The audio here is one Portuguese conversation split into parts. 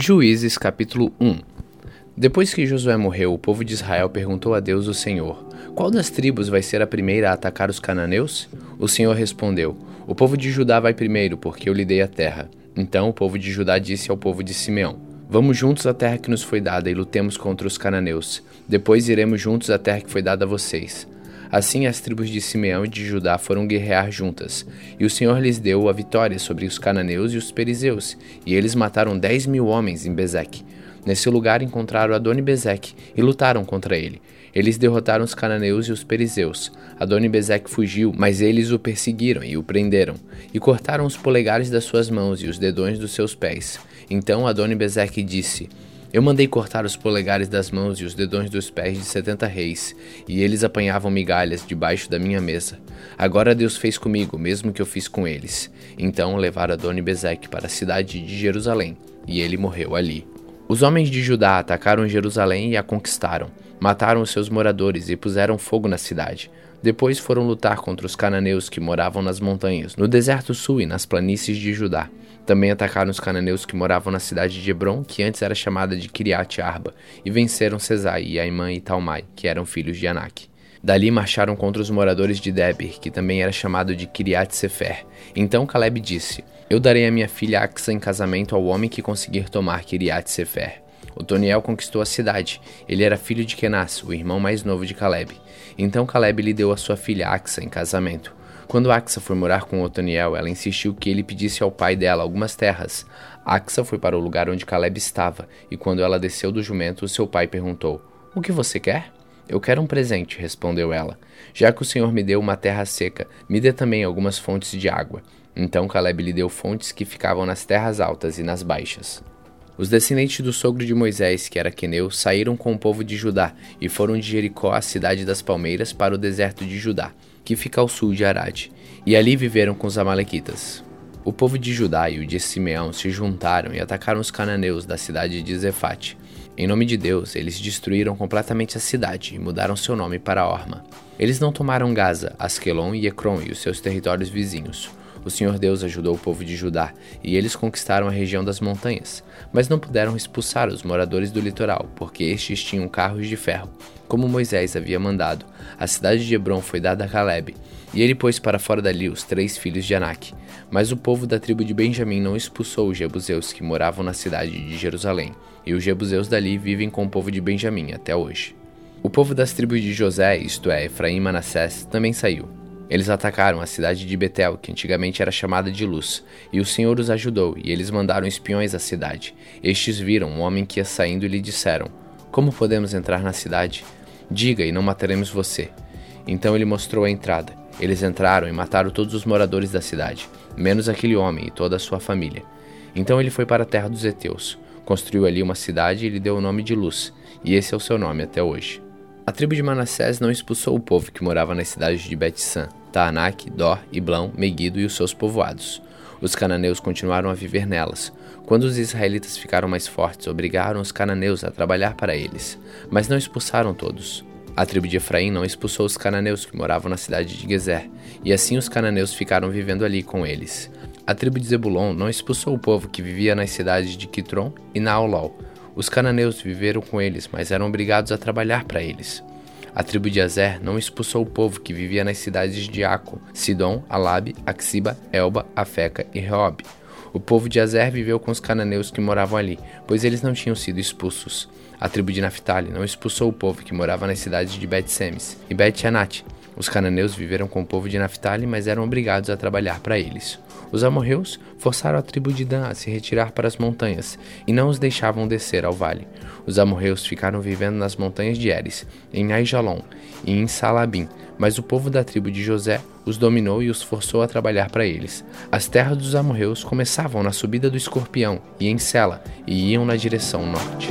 Juízes capítulo 1 Depois que Josué morreu, o povo de Israel perguntou a Deus o Senhor: Qual das tribos vai ser a primeira a atacar os cananeus? O Senhor respondeu: O povo de Judá vai primeiro, porque eu lhe dei a terra. Então o povo de Judá disse ao povo de Simeão: Vamos juntos à terra que nos foi dada e lutemos contra os cananeus. Depois iremos juntos à terra que foi dada a vocês. Assim as tribos de Simeão e de Judá foram guerrear juntas, e o Senhor lhes deu a vitória sobre os cananeus e os perizeus, e eles mataram dez mil homens em Bezeque. Nesse lugar encontraram Adoni-Bezeque e lutaram contra ele. Eles derrotaram os cananeus e os perizeus. Adoni-Bezeque fugiu, mas eles o perseguiram e o prenderam, e cortaram os polegares das suas mãos e os dedões dos seus pés. Então Adoni-Bezeque disse: eu mandei cortar os polegares das mãos e os dedões dos pés de setenta reis, e eles apanhavam migalhas debaixo da minha mesa. Agora Deus fez comigo, o mesmo que eu fiz com eles. Então levaram Adoni Bezeque para a cidade de Jerusalém, e ele morreu ali. Os homens de Judá atacaram Jerusalém e a conquistaram. Mataram os seus moradores e puseram fogo na cidade. Depois foram lutar contra os cananeus que moravam nas montanhas, no deserto sul e nas planícies de Judá. Também atacaram os cananeus que moravam na cidade de Hebron, que antes era chamada de Kiriat Arba, e venceram Cesai Aimã e Talmai, que eram filhos de Anak. Dali marcharam contra os moradores de Debir, que também era chamado de Kiriat Sefer. Então Caleb disse: Eu darei a minha filha Axa em casamento ao homem que conseguir tomar Kiriat Sefer. Otoniel conquistou a cidade. Ele era filho de Kenas, o irmão mais novo de Caleb. Então Caleb lhe deu a sua filha Axa em casamento. Quando Axa foi morar com Otoniel, ela insistiu que ele pedisse ao pai dela algumas terras. Axa foi para o lugar onde Caleb estava, e quando ela desceu do jumento, seu pai perguntou: O que você quer? Eu quero um presente, respondeu ela. Já que o Senhor me deu uma terra seca, me dê também algumas fontes de água. Então Caleb lhe deu fontes que ficavam nas terras altas e nas baixas. Os descendentes do sogro de Moisés, que era Queneu, saíram com o povo de Judá e foram de Jericó à cidade das palmeiras para o deserto de Judá, que fica ao sul de Arade, e ali viveram com os amalequitas. O povo de Judá e o de Simeão se juntaram e atacaram os cananeus da cidade de Zefate. Em nome de Deus, eles destruíram completamente a cidade e mudaram seu nome para Orma. Eles não tomaram Gaza, Askelon e Ecrom e os seus territórios vizinhos. O Senhor Deus ajudou o povo de Judá, e eles conquistaram a região das montanhas, mas não puderam expulsar os moradores do litoral, porque estes tinham carros de ferro. Como Moisés havia mandado, a cidade de Hebron foi dada a Caleb, e ele pôs para fora dali os três filhos de Anak. Mas o povo da tribo de Benjamim não expulsou os jebuseus que moravam na cidade de Jerusalém, e os jebuseus dali vivem com o povo de Benjamim até hoje. O povo das tribos de José, isto é, Efraim e Manassés, também saiu. Eles atacaram a cidade de Betel, que antigamente era chamada de Luz, e o Senhor os ajudou, e eles mandaram espiões à cidade. Estes viram um homem que ia saindo e lhe disseram: Como podemos entrar na cidade? Diga e não mataremos você. Então ele mostrou a entrada. Eles entraram e mataram todos os moradores da cidade, menos aquele homem e toda a sua família. Então ele foi para a terra dos Eteus, construiu ali uma cidade e lhe deu o nome de Luz, e esse é o seu nome até hoje. A tribo de Manassés não expulsou o povo que morava nas cidades de Bet-San, Taanak, Dor, Iblão, Meguido e os seus povoados. Os cananeus continuaram a viver nelas. Quando os israelitas ficaram mais fortes, obrigaram os cananeus a trabalhar para eles, mas não expulsaram todos. A tribo de Efraim não expulsou os cananeus que moravam na cidade de Gezer, e assim os cananeus ficaram vivendo ali com eles. A tribo de Zebulon não expulsou o povo que vivia nas cidades de Kitron e Naolol. Os cananeus viveram com eles, mas eram obrigados a trabalhar para eles. A tribo de Azer não expulsou o povo que vivia nas cidades de Aco, Sidom, Alabe, Axiba, Elba, Afeca e Reob. O povo de Azer viveu com os cananeus que moravam ali, pois eles não tinham sido expulsos. A tribo de Naphtali não expulsou o povo que morava nas cidades de Bet-Semes e Bet-Anat. Os cananeus viveram com o povo de Naphtali, mas eram obrigados a trabalhar para eles. Os amorreus forçaram a tribo de Dan a se retirar para as montanhas e não os deixavam descer ao vale. Os amorreus ficaram vivendo nas montanhas de Eres, em Aijalon e em Salabim, mas o povo da tribo de José os dominou e os forçou a trabalhar para eles. As terras dos amorreus começavam na subida do escorpião e em Sela e iam na direção norte.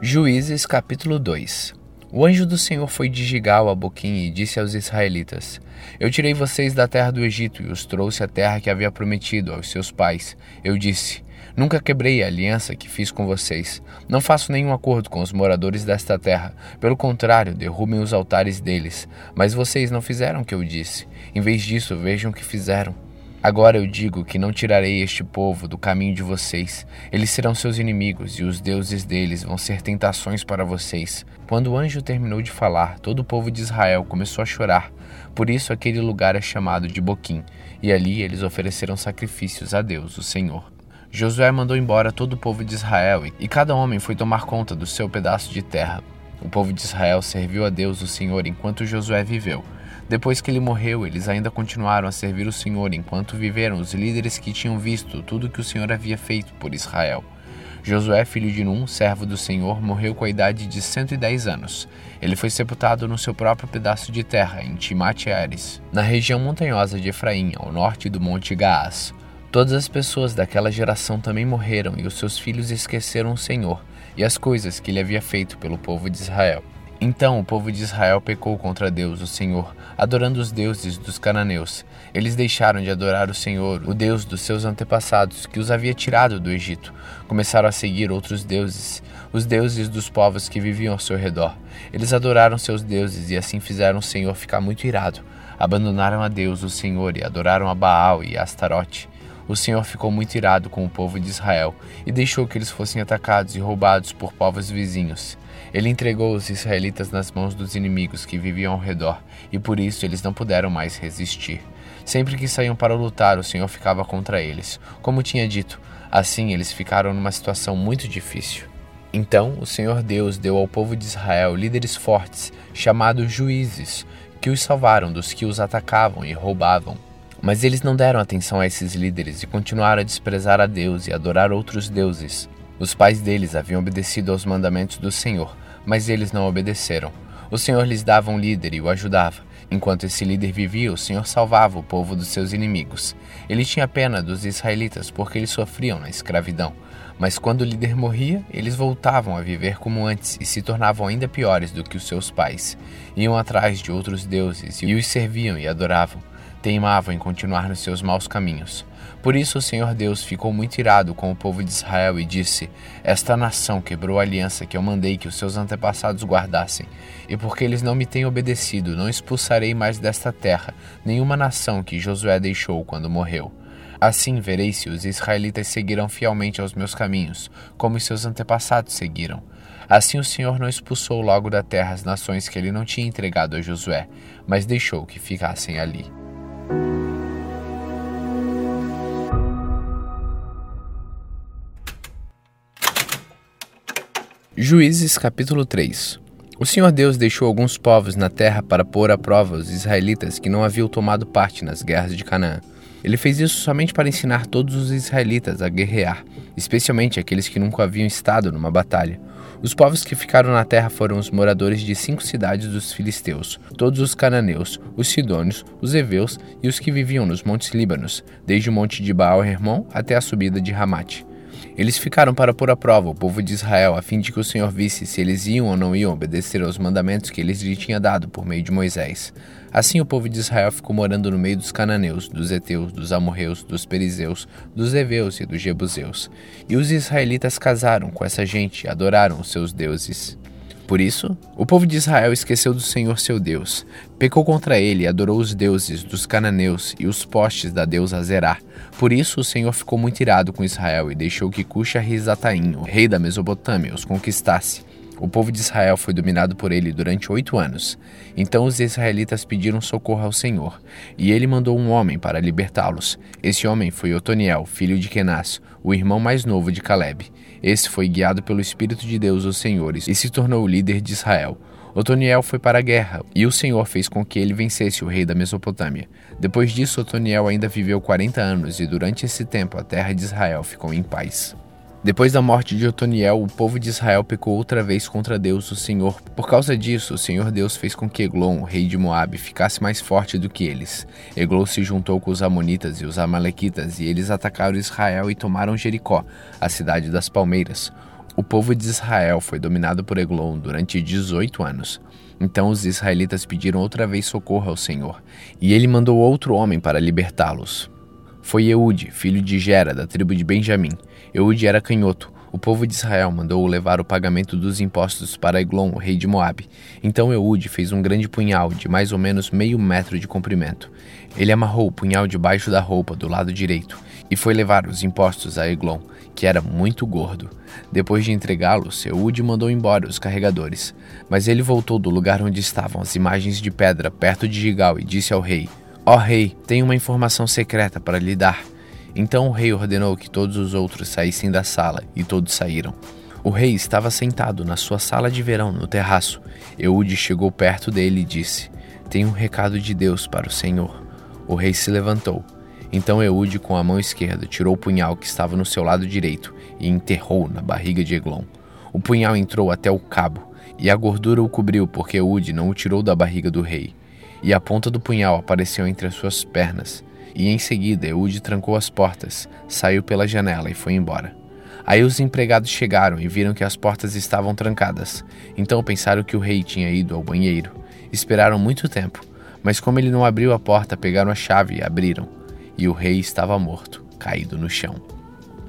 Juízes capítulo 2 o anjo do Senhor foi de Gigal a Boquim e disse aos israelitas: Eu tirei vocês da terra do Egito e os trouxe à terra que havia prometido aos seus pais. Eu disse: Nunca quebrei a aliança que fiz com vocês. Não faço nenhum acordo com os moradores desta terra. Pelo contrário, derrubem os altares deles. Mas vocês não fizeram o que eu disse. Em vez disso, vejam o que fizeram. Agora eu digo que não tirarei este povo do caminho de vocês. Eles serão seus inimigos, e os deuses deles vão ser tentações para vocês. Quando o anjo terminou de falar, todo o povo de Israel começou a chorar. Por isso aquele lugar é chamado de Boquim, e ali eles ofereceram sacrifícios a Deus, o Senhor. Josué mandou embora todo o povo de Israel, e cada homem foi tomar conta do seu pedaço de terra. O povo de Israel serviu a Deus, o Senhor, enquanto Josué viveu. Depois que ele morreu, eles ainda continuaram a servir o Senhor enquanto viveram os líderes que tinham visto tudo que o Senhor havia feito por Israel. Josué, filho de Num, servo do Senhor, morreu com a idade de 110 anos. Ele foi sepultado no seu próprio pedaço de terra, em Timate-Ares, na região montanhosa de Efraim, ao norte do Monte Gaás. Todas as pessoas daquela geração também morreram e os seus filhos esqueceram o Senhor e as coisas que ele havia feito pelo povo de Israel. Então o povo de Israel pecou contra Deus, o Senhor, adorando os deuses dos cananeus. Eles deixaram de adorar o Senhor, o Deus dos seus antepassados, que os havia tirado do Egito. Começaram a seguir outros deuses, os deuses dos povos que viviam ao seu redor. Eles adoraram seus deuses e assim fizeram o Senhor ficar muito irado. Abandonaram a Deus, o Senhor, e adoraram a Baal e a Astarote. O Senhor ficou muito irado com o povo de Israel e deixou que eles fossem atacados e roubados por povos vizinhos. Ele entregou os israelitas nas mãos dos inimigos que viviam ao redor, e por isso eles não puderam mais resistir. Sempre que saíam para lutar, o Senhor ficava contra eles. Como tinha dito, assim eles ficaram numa situação muito difícil. Então o Senhor Deus deu ao povo de Israel líderes fortes, chamados juízes, que os salvaram dos que os atacavam e roubavam. Mas eles não deram atenção a esses líderes e continuaram a desprezar a Deus e adorar outros deuses. Os pais deles haviam obedecido aos mandamentos do Senhor, mas eles não obedeceram. O Senhor lhes dava um líder e o ajudava. Enquanto esse líder vivia, o Senhor salvava o povo dos seus inimigos. Ele tinha pena dos israelitas porque eles sofriam na escravidão. Mas quando o líder morria, eles voltavam a viver como antes e se tornavam ainda piores do que os seus pais. Iam atrás de outros deuses e os serviam e adoravam. Teimavam em continuar nos seus maus caminhos. Por isso o Senhor Deus ficou muito irado com o povo de Israel e disse: Esta nação quebrou a aliança que eu mandei que os seus antepassados guardassem, e porque eles não me têm obedecido, não expulsarei mais desta terra nenhuma nação que Josué deixou quando morreu. Assim verei se os israelitas seguirão fielmente aos meus caminhos, como os seus antepassados seguiram. Assim o Senhor não expulsou logo da terra as nações que ele não tinha entregado a Josué, mas deixou que ficassem ali. Juízes capítulo 3 O Senhor Deus deixou alguns povos na terra para pôr à prova os israelitas que não haviam tomado parte nas guerras de Canaã. Ele fez isso somente para ensinar todos os israelitas a guerrear, especialmente aqueles que nunca haviam estado numa batalha. Os povos que ficaram na terra foram os moradores de cinco cidades dos filisteus, todos os cananeus, os sidônios, os heveus e os que viviam nos montes Líbanos, desde o monte de Baal-Hermon até a subida de Ramate. Eles ficaram para pôr à prova o povo de Israel, a fim de que o Senhor visse se eles iam ou não iam obedecer aos mandamentos que ele lhe tinha dado por meio de Moisés. Assim o povo de Israel ficou morando no meio dos cananeus, dos heteus, dos amorreus, dos perizeus, dos heveus e dos jebuseus. E os israelitas casaram com essa gente e adoraram os seus deuses. Por isso, o povo de Israel esqueceu do Senhor seu Deus, pecou contra ele e adorou os deuses dos cananeus e os postes da deusa Zerá. Por isso, o Senhor ficou muito irado com Israel e deixou que Cuxa-Risataim, o rei da Mesopotâmia, os conquistasse. O povo de Israel foi dominado por ele durante oito anos. Então os israelitas pediram socorro ao Senhor, e ele mandou um homem para libertá-los. Esse homem foi Otoniel, filho de Kenaz, o irmão mais novo de Caleb. Esse foi guiado pelo Espírito de Deus, os senhores, e se tornou o líder de Israel. Otoniel foi para a guerra, e o Senhor fez com que ele vencesse o rei da Mesopotâmia. Depois disso, Otoniel ainda viveu 40 anos, e durante esse tempo a terra de Israel ficou em paz. Depois da morte de Otoniel, o povo de Israel pecou outra vez contra Deus, o Senhor. Por causa disso, o Senhor Deus fez com que Eglon, rei de Moabe, ficasse mais forte do que eles. Eglon se juntou com os amonitas e os amalequitas, e eles atacaram Israel e tomaram Jericó, a cidade das palmeiras. O povo de Israel foi dominado por Eglon durante 18 anos. Então os israelitas pediram outra vez socorro ao Senhor, e ele mandou outro homem para libertá-los. Foi Eude, filho de Gera, da tribo de Benjamim. Eude era canhoto. O povo de Israel mandou levar o pagamento dos impostos para Eglon, o rei de Moabe. Então Eude fez um grande punhal de mais ou menos meio metro de comprimento. Ele amarrou o punhal debaixo da roupa do lado direito e foi levar os impostos a Eglon, que era muito gordo. Depois de entregá-los, Eude mandou embora os carregadores. Mas ele voltou do lugar onde estavam as imagens de pedra perto de Gigal e disse ao rei: Ó oh, rei, tenho uma informação secreta para lhe dar. Então o rei ordenou que todos os outros saíssem da sala, e todos saíram. O rei estava sentado na sua sala de verão no terraço. Eude chegou perto dele e disse: Tenho um recado de Deus para o Senhor. O rei se levantou. Então Eude, com a mão esquerda, tirou o punhal que estava no seu lado direito e enterrou na barriga de Eglon. O punhal entrou até o cabo, e a gordura o cobriu porque Eude não o tirou da barriga do rei. E a ponta do punhal apareceu entre as suas pernas. E em seguida Eude trancou as portas, saiu pela janela e foi embora. Aí os empregados chegaram e viram que as portas estavam trancadas. Então pensaram que o rei tinha ido ao banheiro. Esperaram muito tempo, mas como ele não abriu a porta, pegaram a chave e abriram. E o rei estava morto, caído no chão.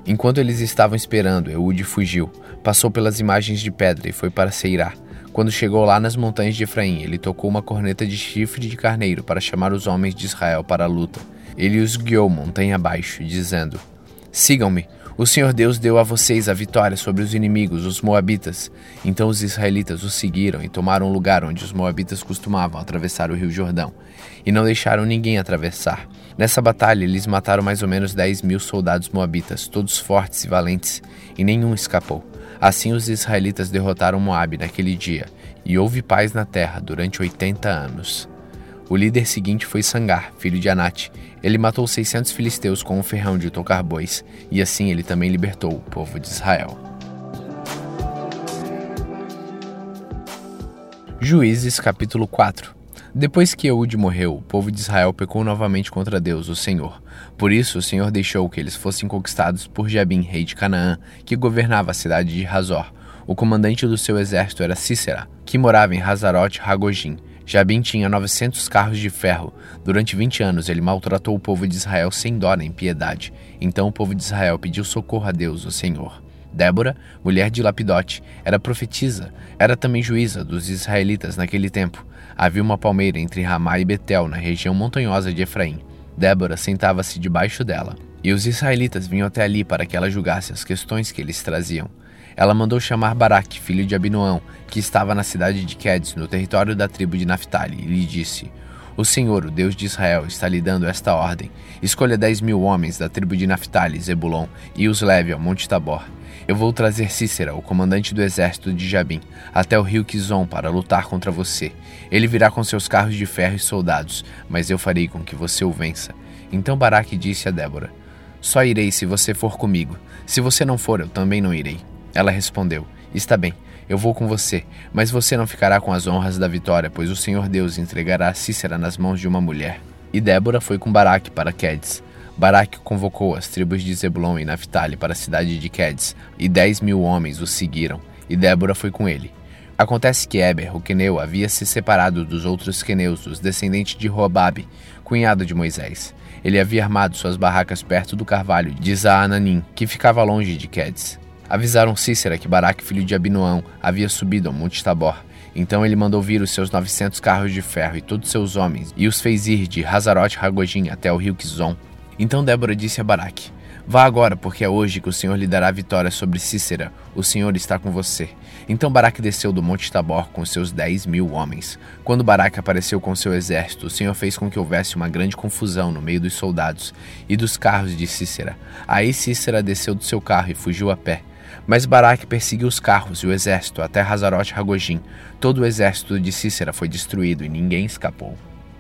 Enquanto eles estavam esperando, Eude fugiu, passou pelas imagens de pedra e foi para Seirá. Quando chegou lá nas montanhas de Efraim, ele tocou uma corneta de chifre de carneiro para chamar os homens de Israel para a luta. Ele os guiou montanha abaixo, dizendo: Sigam-me. O Senhor Deus deu a vocês a vitória sobre os inimigos, os Moabitas. Então os israelitas os seguiram e tomaram o lugar onde os Moabitas costumavam atravessar o rio Jordão, e não deixaram ninguém atravessar. Nessa batalha, eles mataram mais ou menos 10 mil soldados moabitas, todos fortes e valentes, e nenhum escapou. Assim os israelitas derrotaram Moabe naquele dia, e houve paz na terra durante 80 anos. O líder seguinte foi Sangar, filho de Anate. Ele matou 600 filisteus com um ferrão de tocar bois, e assim ele também libertou o povo de Israel. Juízes capítulo 4 Depois que Eude morreu, o povo de Israel pecou novamente contra Deus, o Senhor. Por isso, o Senhor deixou que eles fossem conquistados por Jabim, rei de Canaã, que governava a cidade de Razor. O comandante do seu exército era Cícera, que morava em Hazarot Hagojim. Jabim tinha 900 carros de ferro. Durante 20 anos ele maltratou o povo de Israel sem dó nem piedade. Então o povo de Israel pediu socorro a Deus, o Senhor. Débora, mulher de Lapidote, era profetisa, era também juíza dos israelitas naquele tempo. Havia uma palmeira entre Ramá e Betel, na região montanhosa de Efraim. Débora sentava-se debaixo dela, e os israelitas vinham até ali para que ela julgasse as questões que eles traziam. Ela mandou chamar Baraque, filho de Abinoão, que estava na cidade de Quedes, no território da tribo de Naphtali, e lhe disse: O Senhor, o Deus de Israel, está lhe dando esta ordem: Escolha dez mil homens da tribo de Naphtali, Zebulon, e os leve ao Monte Tabor. Eu vou trazer Cícera, o comandante do exército de Jabim, até o rio Kizom para lutar contra você. Ele virá com seus carros de ferro e soldados, mas eu farei com que você o vença. Então Baraque disse a Débora: Só irei se você for comigo. Se você não for, eu também não irei. Ela respondeu: Está bem, eu vou com você, mas você não ficará com as honras da vitória, pois o Senhor Deus entregará Cícera nas mãos de uma mulher. E Débora foi com Baraque para Quedes. Baraque convocou as tribos de Zebulon e Naphtali para a cidade de Quedes, e dez mil homens os seguiram, e Débora foi com ele. Acontece que Eber, o queneu, havia se separado dos outros queneus, os descendentes de Robabe, cunhado de Moisés. Ele havia armado suas barracas perto do carvalho de Zaananim, que ficava longe de Quedes. Avisaram Cícera que Baraque, filho de Abinoão, havia subido ao Monte Tabor. Então ele mandou vir os seus novecentos carros de ferro e todos seus homens, e os fez ir de Hazarot Hagojim até o rio Kizom. Então Débora disse a Baraque: Vá agora, porque é hoje que o Senhor lhe dará vitória sobre Cícera. O Senhor está com você. Então Baraque desceu do Monte Tabor com seus dez mil homens. Quando Baraque apareceu com seu exército, o Senhor fez com que houvesse uma grande confusão no meio dos soldados e dos carros de Cícera. Aí Cícera desceu do seu carro e fugiu a pé. Mas Baraque perseguiu os carros e o exército até Hazarot Hagojim. Todo o exército de Cícera foi destruído e ninguém escapou.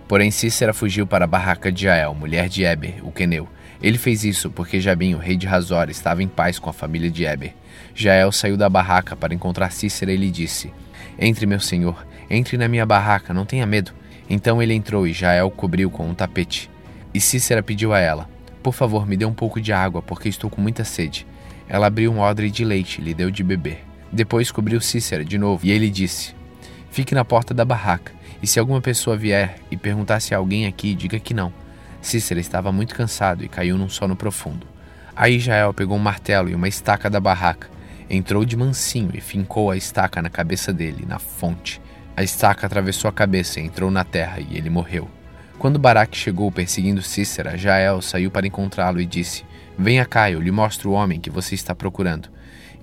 Porém Cícera fugiu para a barraca de Jael, mulher de Eber, o queneu. Ele fez isso porque Jabim, o rei de Razor, estava em paz com a família de Eber. Jael saiu da barraca para encontrar Cícera e lhe disse: Entre, meu senhor, entre na minha barraca, não tenha medo. Então ele entrou e Jael cobriu com um tapete. E Cícera pediu a ela: Por favor, me dê um pouco de água, porque estou com muita sede. Ela abriu um odre de leite e lhe deu de beber. Depois cobriu Cícera de novo e ele disse: Fique na porta da barraca, e se alguma pessoa vier e perguntar se há alguém aqui, diga que não. Cícera estava muito cansado e caiu num sono profundo. Aí Jael pegou um martelo e uma estaca da barraca. entrou de mansinho e fincou a estaca na cabeça dele, na fonte. A estaca atravessou a cabeça e entrou na terra, e ele morreu. Quando Baraque chegou perseguindo Cícera, Jael saiu para encontrá-lo e disse: Venha cá, eu lhe mostro o homem que você está procurando.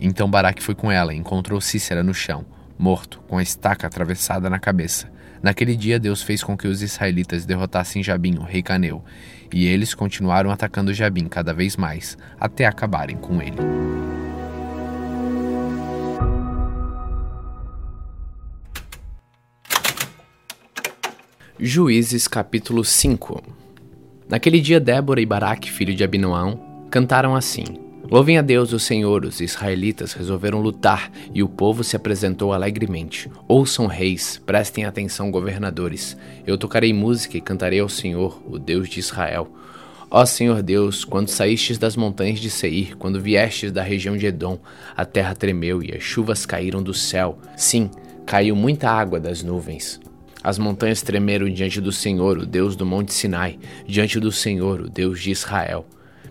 Então Baraque foi com ela e encontrou Cícera no chão, morto, com a estaca atravessada na cabeça. Naquele dia, Deus fez com que os israelitas derrotassem Jabim, o rei Caneu, e eles continuaram atacando Jabim cada vez mais, até acabarem com ele. Juízes capítulo 5 Naquele dia Débora e Baraque, filho de Abinoão, cantaram assim: Louvem a Deus o Senhor, os israelitas resolveram lutar e o povo se apresentou alegremente. Ouçam reis, prestem atenção governadores. Eu tocarei música e cantarei ao Senhor, o Deus de Israel. Ó Senhor Deus, quando saístes das montanhas de Seir, quando viestes da região de Edom, a terra tremeu e as chuvas caíram do céu. Sim, caiu muita água das nuvens. As montanhas tremeram diante do Senhor, o Deus do Monte Sinai, diante do Senhor, o Deus de Israel.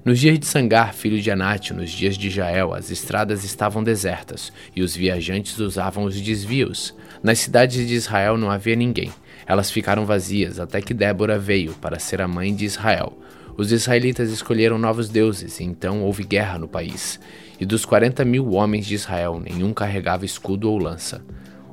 Nos dias de Sangar, filho de Anate, nos dias de Jael, as estradas estavam desertas e os viajantes usavam os desvios. Nas cidades de Israel não havia ninguém. Elas ficaram vazias até que Débora veio para ser a mãe de Israel. Os israelitas escolheram novos deuses, e então houve guerra no país. E dos quarenta mil homens de Israel, nenhum carregava escudo ou lança.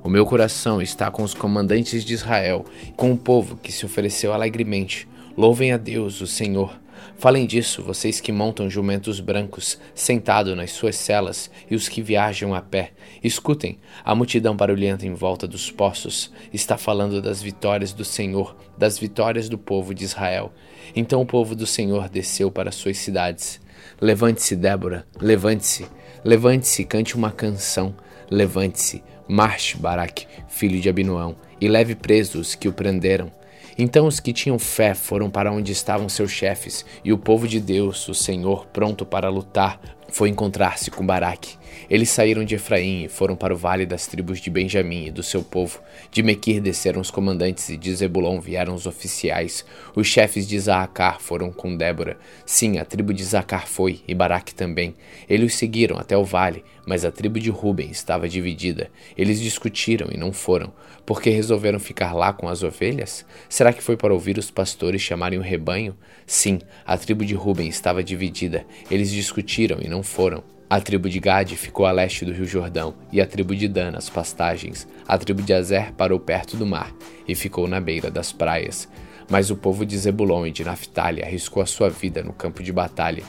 O meu coração está com os comandantes de Israel, com o povo que se ofereceu alegremente. Louvem a Deus, o Senhor. Falem disso, vocês que montam jumentos brancos, sentado nas suas celas, e os que viajam a pé. Escutem, a multidão barulhenta em volta dos poços está falando das vitórias do Senhor, das vitórias do povo de Israel. Então o povo do Senhor desceu para suas cidades. Levante-se, Débora, levante-se, levante-se, cante uma canção. Levante-se, marche, Baraque, filho de Abinoão, e leve presos os que o prenderam. Então os que tinham fé foram para onde estavam seus chefes, e o povo de Deus, o Senhor, pronto para lutar, foi encontrar-se com Baraque. Eles saíram de Efraim e foram para o vale das tribos de Benjamim e do seu povo. De Mequir desceram os comandantes e de Zebulon vieram os oficiais. Os chefes de Isaacar foram com Débora. Sim, a tribo de Isaacar foi, e Baraque também. Eles os seguiram até o vale, mas a tribo de Ruben estava dividida. Eles discutiram e não foram. Porque resolveram ficar lá com as ovelhas? Será que foi para ouvir os pastores chamarem o rebanho? Sim, a tribo de Ruben estava dividida. Eles discutiram e não foram. A tribo de Gade ficou a leste do rio Jordão, e a tribo de Dan nas pastagens. A tribo de Azer parou perto do mar, e ficou na beira das praias. Mas o povo de Zebulon e de Naphtali arriscou a sua vida no campo de batalha.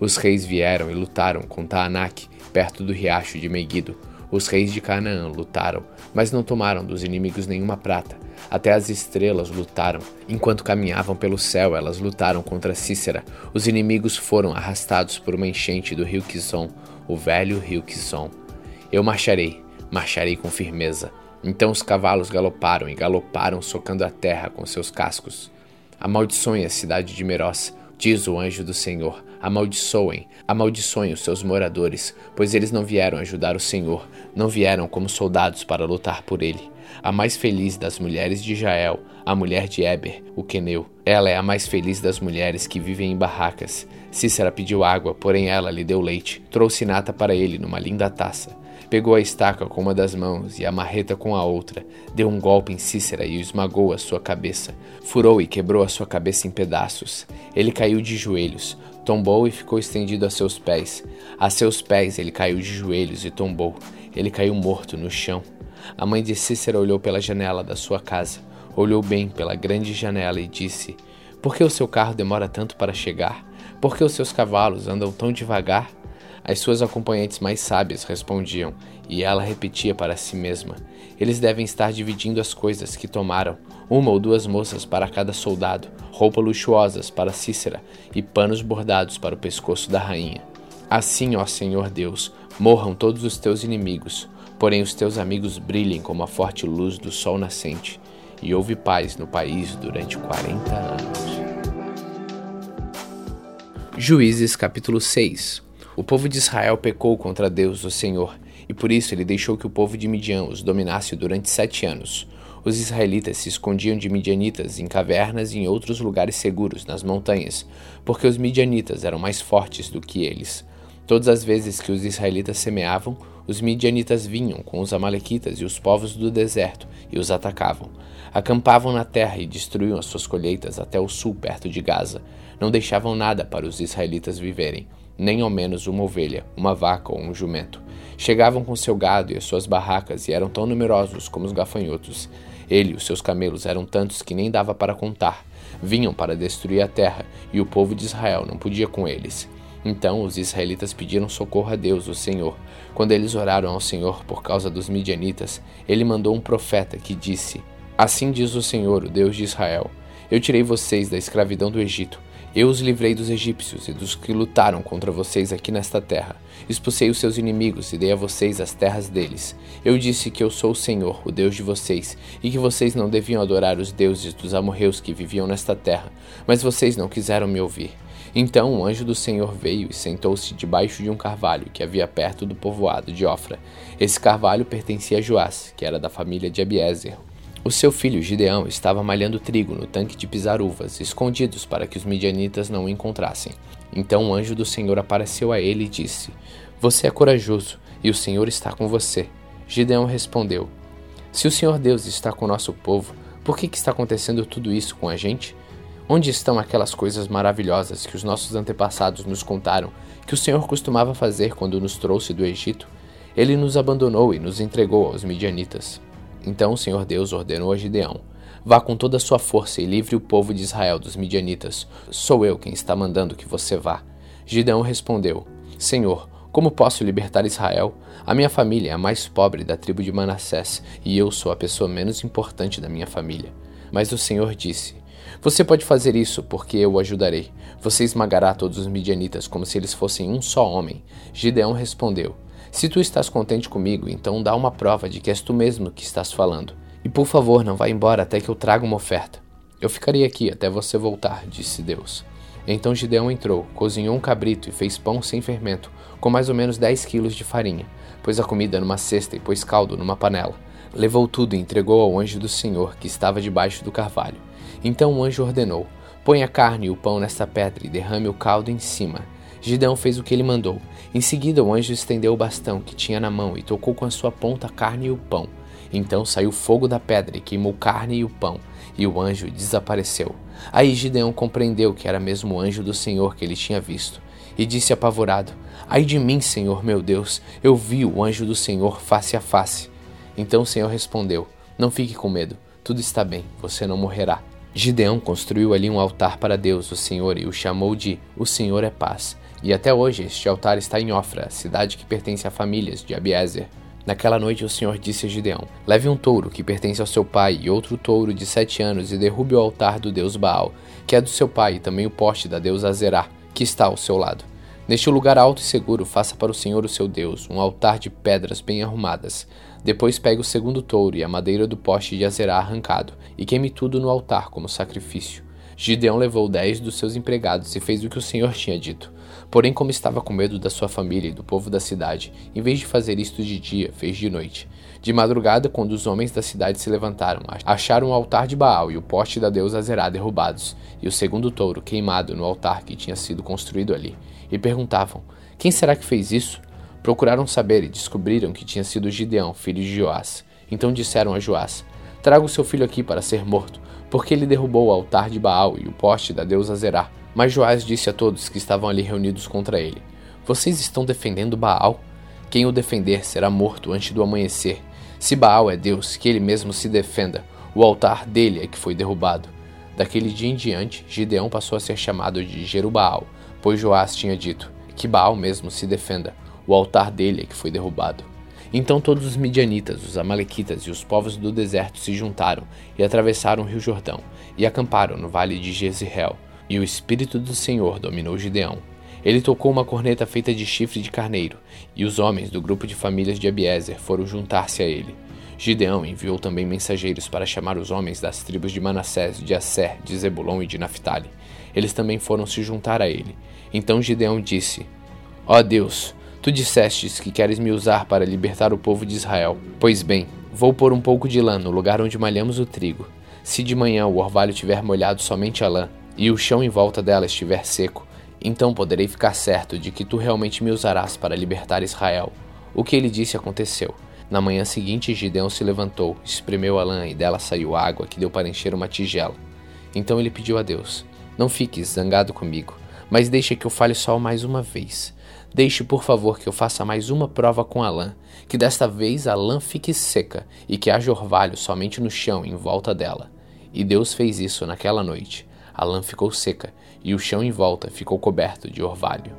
Os reis vieram e lutaram com Taanak, perto do riacho de Megido. Os reis de Canaã lutaram, mas não tomaram dos inimigos nenhuma prata. Até as estrelas lutaram. Enquanto caminhavam pelo céu, elas lutaram contra Cícera. Os inimigos foram arrastados por uma enchente do rio Quizon, o velho rio Quizon. Eu marcharei, marcharei com firmeza. Então os cavalos galoparam e galoparam, socando a terra com seus cascos. Amaldiçoem a cidade de Meroz, diz o anjo do Senhor. Amaldiçoem, amaldiçoem os seus moradores, pois eles não vieram ajudar o Senhor, não vieram como soldados para lutar por ele. A mais feliz das mulheres de Jael, a mulher de Eber, o queneu. Ela é a mais feliz das mulheres que vivem em barracas. Cícera pediu água, porém ela lhe deu leite. Trouxe nata para ele numa linda taça. Pegou a estaca com uma das mãos e a marreta com a outra. Deu um golpe em Cícera e esmagou a sua cabeça. Furou e quebrou a sua cabeça em pedaços. Ele caiu de joelhos. Tombou e ficou estendido a seus pés. A seus pés ele caiu de joelhos e tombou. Ele caiu morto no chão. A mãe de Cícera olhou pela janela da sua casa. Olhou bem pela grande janela e disse: Por que o seu carro demora tanto para chegar? Por que os seus cavalos andam tão devagar? As suas acompanhantes mais sábias respondiam, e ela repetia para si mesma: Eles devem estar dividindo as coisas que tomaram, uma ou duas moças para cada soldado, roupas luxuosas para Cícera e panos bordados para o pescoço da rainha. Assim, ó Senhor Deus, morram todos os teus inimigos, porém os teus amigos brilhem como a forte luz do sol nascente. E houve paz no país durante quarenta anos. Juízes capítulo 6 o povo de Israel pecou contra Deus, o Senhor, e por isso ele deixou que o povo de Midian os dominasse durante sete anos. Os israelitas se escondiam de midianitas em cavernas e em outros lugares seguros nas montanhas, porque os midianitas eram mais fortes do que eles. Todas as vezes que os israelitas semeavam, os midianitas vinham com os amalequitas e os povos do deserto e os atacavam. Acampavam na terra e destruíam as suas colheitas até o sul, perto de Gaza. Não deixavam nada para os israelitas viverem, nem ao menos uma ovelha, uma vaca ou um jumento. Chegavam com seu gado e as suas barracas e eram tão numerosos como os gafanhotos. Ele e os seus camelos eram tantos que nem dava para contar. Vinham para destruir a terra e o povo de Israel não podia com eles. Então os israelitas pediram socorro a Deus, o Senhor. Quando eles oraram ao Senhor por causa dos midianitas, ele mandou um profeta que disse: Assim diz o Senhor, o Deus de Israel: Eu tirei vocês da escravidão do Egito eu os livrei dos egípcios e dos que lutaram contra vocês aqui nesta terra. Expulsei os seus inimigos e dei a vocês as terras deles. Eu disse que eu sou o Senhor, o Deus de vocês, e que vocês não deviam adorar os deuses dos amorreus que viviam nesta terra, mas vocês não quiseram me ouvir. Então o anjo do Senhor veio e sentou-se debaixo de um carvalho que havia perto do povoado de Ofra. Esse carvalho pertencia a Joás, que era da família de Abiezer, o seu filho Gideão estava malhando trigo no tanque de pisar uvas, escondidos para que os midianitas não o encontrassem. Então o anjo do Senhor apareceu a ele e disse: Você é corajoso, e o Senhor está com você. Gideão respondeu: Se o Senhor Deus está com o nosso povo, por que, que está acontecendo tudo isso com a gente? Onde estão aquelas coisas maravilhosas que os nossos antepassados nos contaram que o Senhor costumava fazer quando nos trouxe do Egito? Ele nos abandonou e nos entregou aos midianitas. Então o Senhor Deus ordenou a Gideão: Vá com toda a sua força e livre o povo de Israel dos midianitas. Sou eu quem está mandando que você vá. Gideão respondeu: Senhor, como posso libertar Israel? A minha família é a mais pobre da tribo de Manassés e eu sou a pessoa menos importante da minha família. Mas o Senhor disse: Você pode fazer isso porque eu o ajudarei. Você esmagará todos os midianitas como se eles fossem um só homem. Gideão respondeu: se tu estás contente comigo, então dá uma prova de que és tu mesmo que estás falando. E por favor, não vá embora até que eu traga uma oferta. Eu ficarei aqui até você voltar, disse Deus. Então Gideão entrou, cozinhou um cabrito e fez pão sem fermento, com mais ou menos 10 quilos de farinha. Pôs a comida numa cesta e pôs caldo numa panela. Levou tudo e entregou ao anjo do Senhor, que estava debaixo do carvalho. Então o anjo ordenou: Põe a carne e o pão nesta pedra e derrame o caldo em cima. Gideão fez o que ele mandou. Em seguida, o anjo estendeu o bastão que tinha na mão e tocou com a sua ponta a carne e o pão. Então saiu fogo da pedra e queimou carne e o pão, e o anjo desapareceu. Aí Gideão compreendeu que era mesmo o anjo do Senhor que ele tinha visto, e disse apavorado: Ai de mim, Senhor meu Deus, eu vi o anjo do Senhor face a face. Então o Senhor respondeu: Não fique com medo, tudo está bem, você não morrerá. Gideão construiu ali um altar para Deus, o Senhor, e o chamou de O Senhor é Paz. E até hoje este altar está em Ofra, cidade que pertence a famílias de Abiezer. Naquela noite o Senhor disse a Gideão: Leve um touro que pertence ao seu pai e outro touro de sete anos e derrube o altar do deus Baal, que é do seu pai, e também o poste da deusa Azerá, que está ao seu lado. Neste lugar alto e seguro, faça para o Senhor o seu Deus um altar de pedras bem arrumadas. Depois pegue o segundo touro e a madeira do poste de Azerá arrancado, e queime tudo no altar como sacrifício. Gideão levou dez dos seus empregados e fez o que o Senhor tinha dito. Porém, como estava com medo da sua família e do povo da cidade, em vez de fazer isto de dia, fez de noite. De madrugada, quando os homens da cidade se levantaram, acharam o altar de Baal e o poste da deusa Zerá derrubados, e o segundo touro queimado no altar que tinha sido construído ali. E perguntavam: Quem será que fez isso? Procuraram saber e descobriram que tinha sido Gideão, filho de Joás. Então disseram a Joás: Traga o seu filho aqui para ser morto, porque ele derrubou o altar de Baal e o poste da deusa Zerá. Mas Joás disse a todos que estavam ali reunidos contra ele: Vocês estão defendendo Baal? Quem o defender será morto antes do amanhecer. Se Baal é Deus, que ele mesmo se defenda. O altar dele é que foi derrubado. Daquele dia em diante, Gideão passou a ser chamado de Jerubaal, pois Joás tinha dito: Que Baal mesmo se defenda. O altar dele é que foi derrubado. Então todos os midianitas, os amalequitas e os povos do deserto se juntaram e atravessaram o rio Jordão e acamparam no vale de Jezreel. E o Espírito do Senhor dominou Gideão. Ele tocou uma corneta feita de chifre de carneiro, e os homens do grupo de famílias de Abiezer foram juntar-se a ele. Gideão enviou também mensageiros para chamar os homens das tribos de Manassés, de Asser, de Zebulon e de Naphtali. Eles também foram se juntar a ele. Então Gideão disse: Ó oh Deus, tu dissestes que queres me usar para libertar o povo de Israel. Pois bem, vou pôr um pouco de lã no lugar onde malhamos o trigo. Se de manhã o orvalho tiver molhado somente a lã, e o chão em volta dela estiver seco, Então poderei ficar certo de que tu realmente me usarás para libertar Israel. O que ele disse aconteceu. Na manhã seguinte, Gideão se levantou, espremeu a lã e dela saiu água que deu para encher uma tigela. Então ele pediu a Deus: Não fiques zangado comigo, mas deixe que eu fale só mais uma vez. Deixe, por favor, que eu faça mais uma prova com a lã, que desta vez a lã fique seca e que haja orvalho somente no chão em volta dela. E Deus fez isso naquela noite. A lã ficou seca e o chão em volta ficou coberto de orvalho.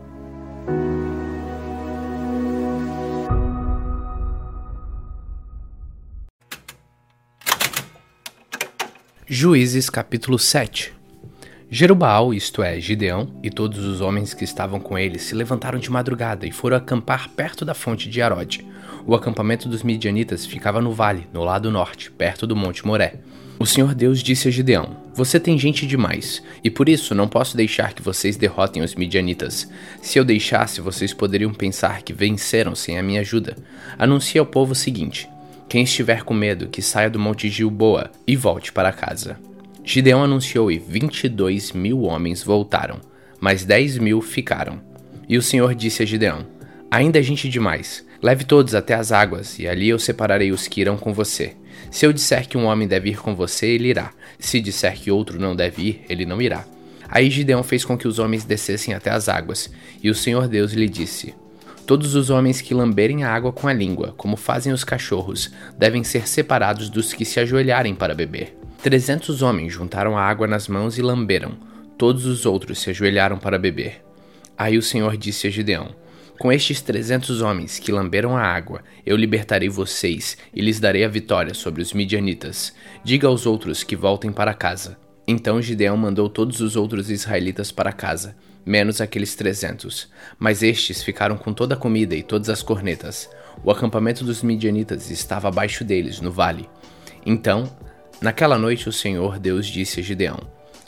Juízes capítulo 7 Jerubaal, isto é, Gideão, e todos os homens que estavam com ele se levantaram de madrugada e foram acampar perto da fonte de Arode. O acampamento dos midianitas ficava no vale, no lado norte, perto do monte Moré. O Senhor Deus disse a Gideão: Você tem gente demais, e por isso não posso deixar que vocês derrotem os midianitas. Se eu deixasse, vocês poderiam pensar que venceram sem a minha ajuda. Anuncie ao povo o seguinte: Quem estiver com medo, que saia do monte Gilboa e volte para casa. Gideão anunciou e 22 mil homens voltaram, mas 10 mil ficaram. E o Senhor disse a Gideão: Ainda é gente demais. Leve todos até as águas, e ali eu separarei os que irão com você. Se eu disser que um homem deve ir com você, ele irá. Se disser que outro não deve ir, ele não irá. Aí Gideão fez com que os homens descessem até as águas, e o Senhor Deus lhe disse: Todos os homens que lamberem a água com a língua, como fazem os cachorros, devem ser separados dos que se ajoelharem para beber. Trezentos homens juntaram a água nas mãos e lamberam. Todos os outros se ajoelharam para beber. Aí o Senhor disse a Gideão: Com estes trezentos homens que lamberam a água, eu libertarei vocês e lhes darei a vitória sobre os midianitas. Diga aos outros que voltem para casa. Então Gideão mandou todos os outros israelitas para casa, menos aqueles trezentos. Mas estes ficaram com toda a comida e todas as cornetas. O acampamento dos midianitas estava abaixo deles, no vale. Então Naquela noite o Senhor Deus disse a Gideão: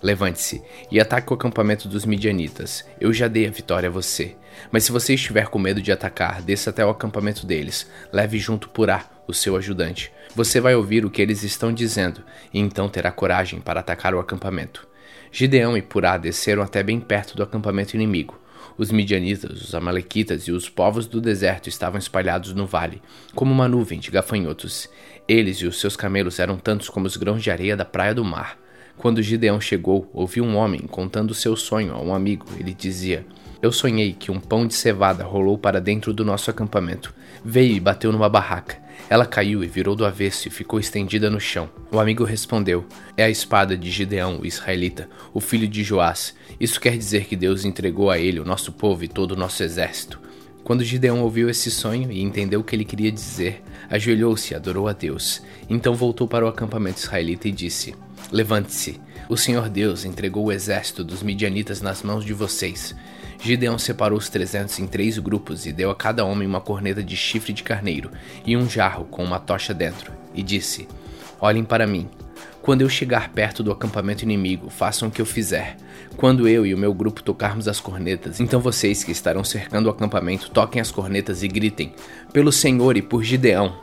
Levante-se e ataque o acampamento dos midianitas. Eu já dei a vitória a você. Mas se você estiver com medo de atacar, desça até o acampamento deles. Leve junto Purá, o seu ajudante. Você vai ouvir o que eles estão dizendo e então terá coragem para atacar o acampamento. Gideão e Purá desceram até bem perto do acampamento inimigo. Os midianitas, os amalequitas e os povos do deserto estavam espalhados no vale, como uma nuvem de gafanhotos. Eles e os seus camelos eram tantos como os grãos de areia da praia do mar. Quando Gideão chegou, ouviu um homem contando seu sonho a um amigo. Ele dizia: Eu sonhei que um pão de cevada rolou para dentro do nosso acampamento. Veio e bateu numa barraca. Ela caiu e virou do avesso e ficou estendida no chão. O amigo respondeu: É a espada de Gideão, o israelita, o filho de Joás. Isso quer dizer que Deus entregou a ele o nosso povo e todo o nosso exército. Quando Gideão ouviu esse sonho e entendeu o que ele queria dizer, ajoelhou-se e adorou a Deus. Então voltou para o acampamento israelita e disse: Levante-se. O Senhor Deus entregou o exército dos midianitas nas mãos de vocês. Gideão separou os trezentos em três grupos e deu a cada homem uma corneta de chifre de carneiro e um jarro com uma tocha dentro, e disse: Olhem para mim. Quando eu chegar perto do acampamento inimigo, façam o que eu fizer. Quando eu e o meu grupo tocarmos as cornetas, então vocês que estarão cercando o acampamento toquem as cornetas e gritem: Pelo Senhor e por Gideão.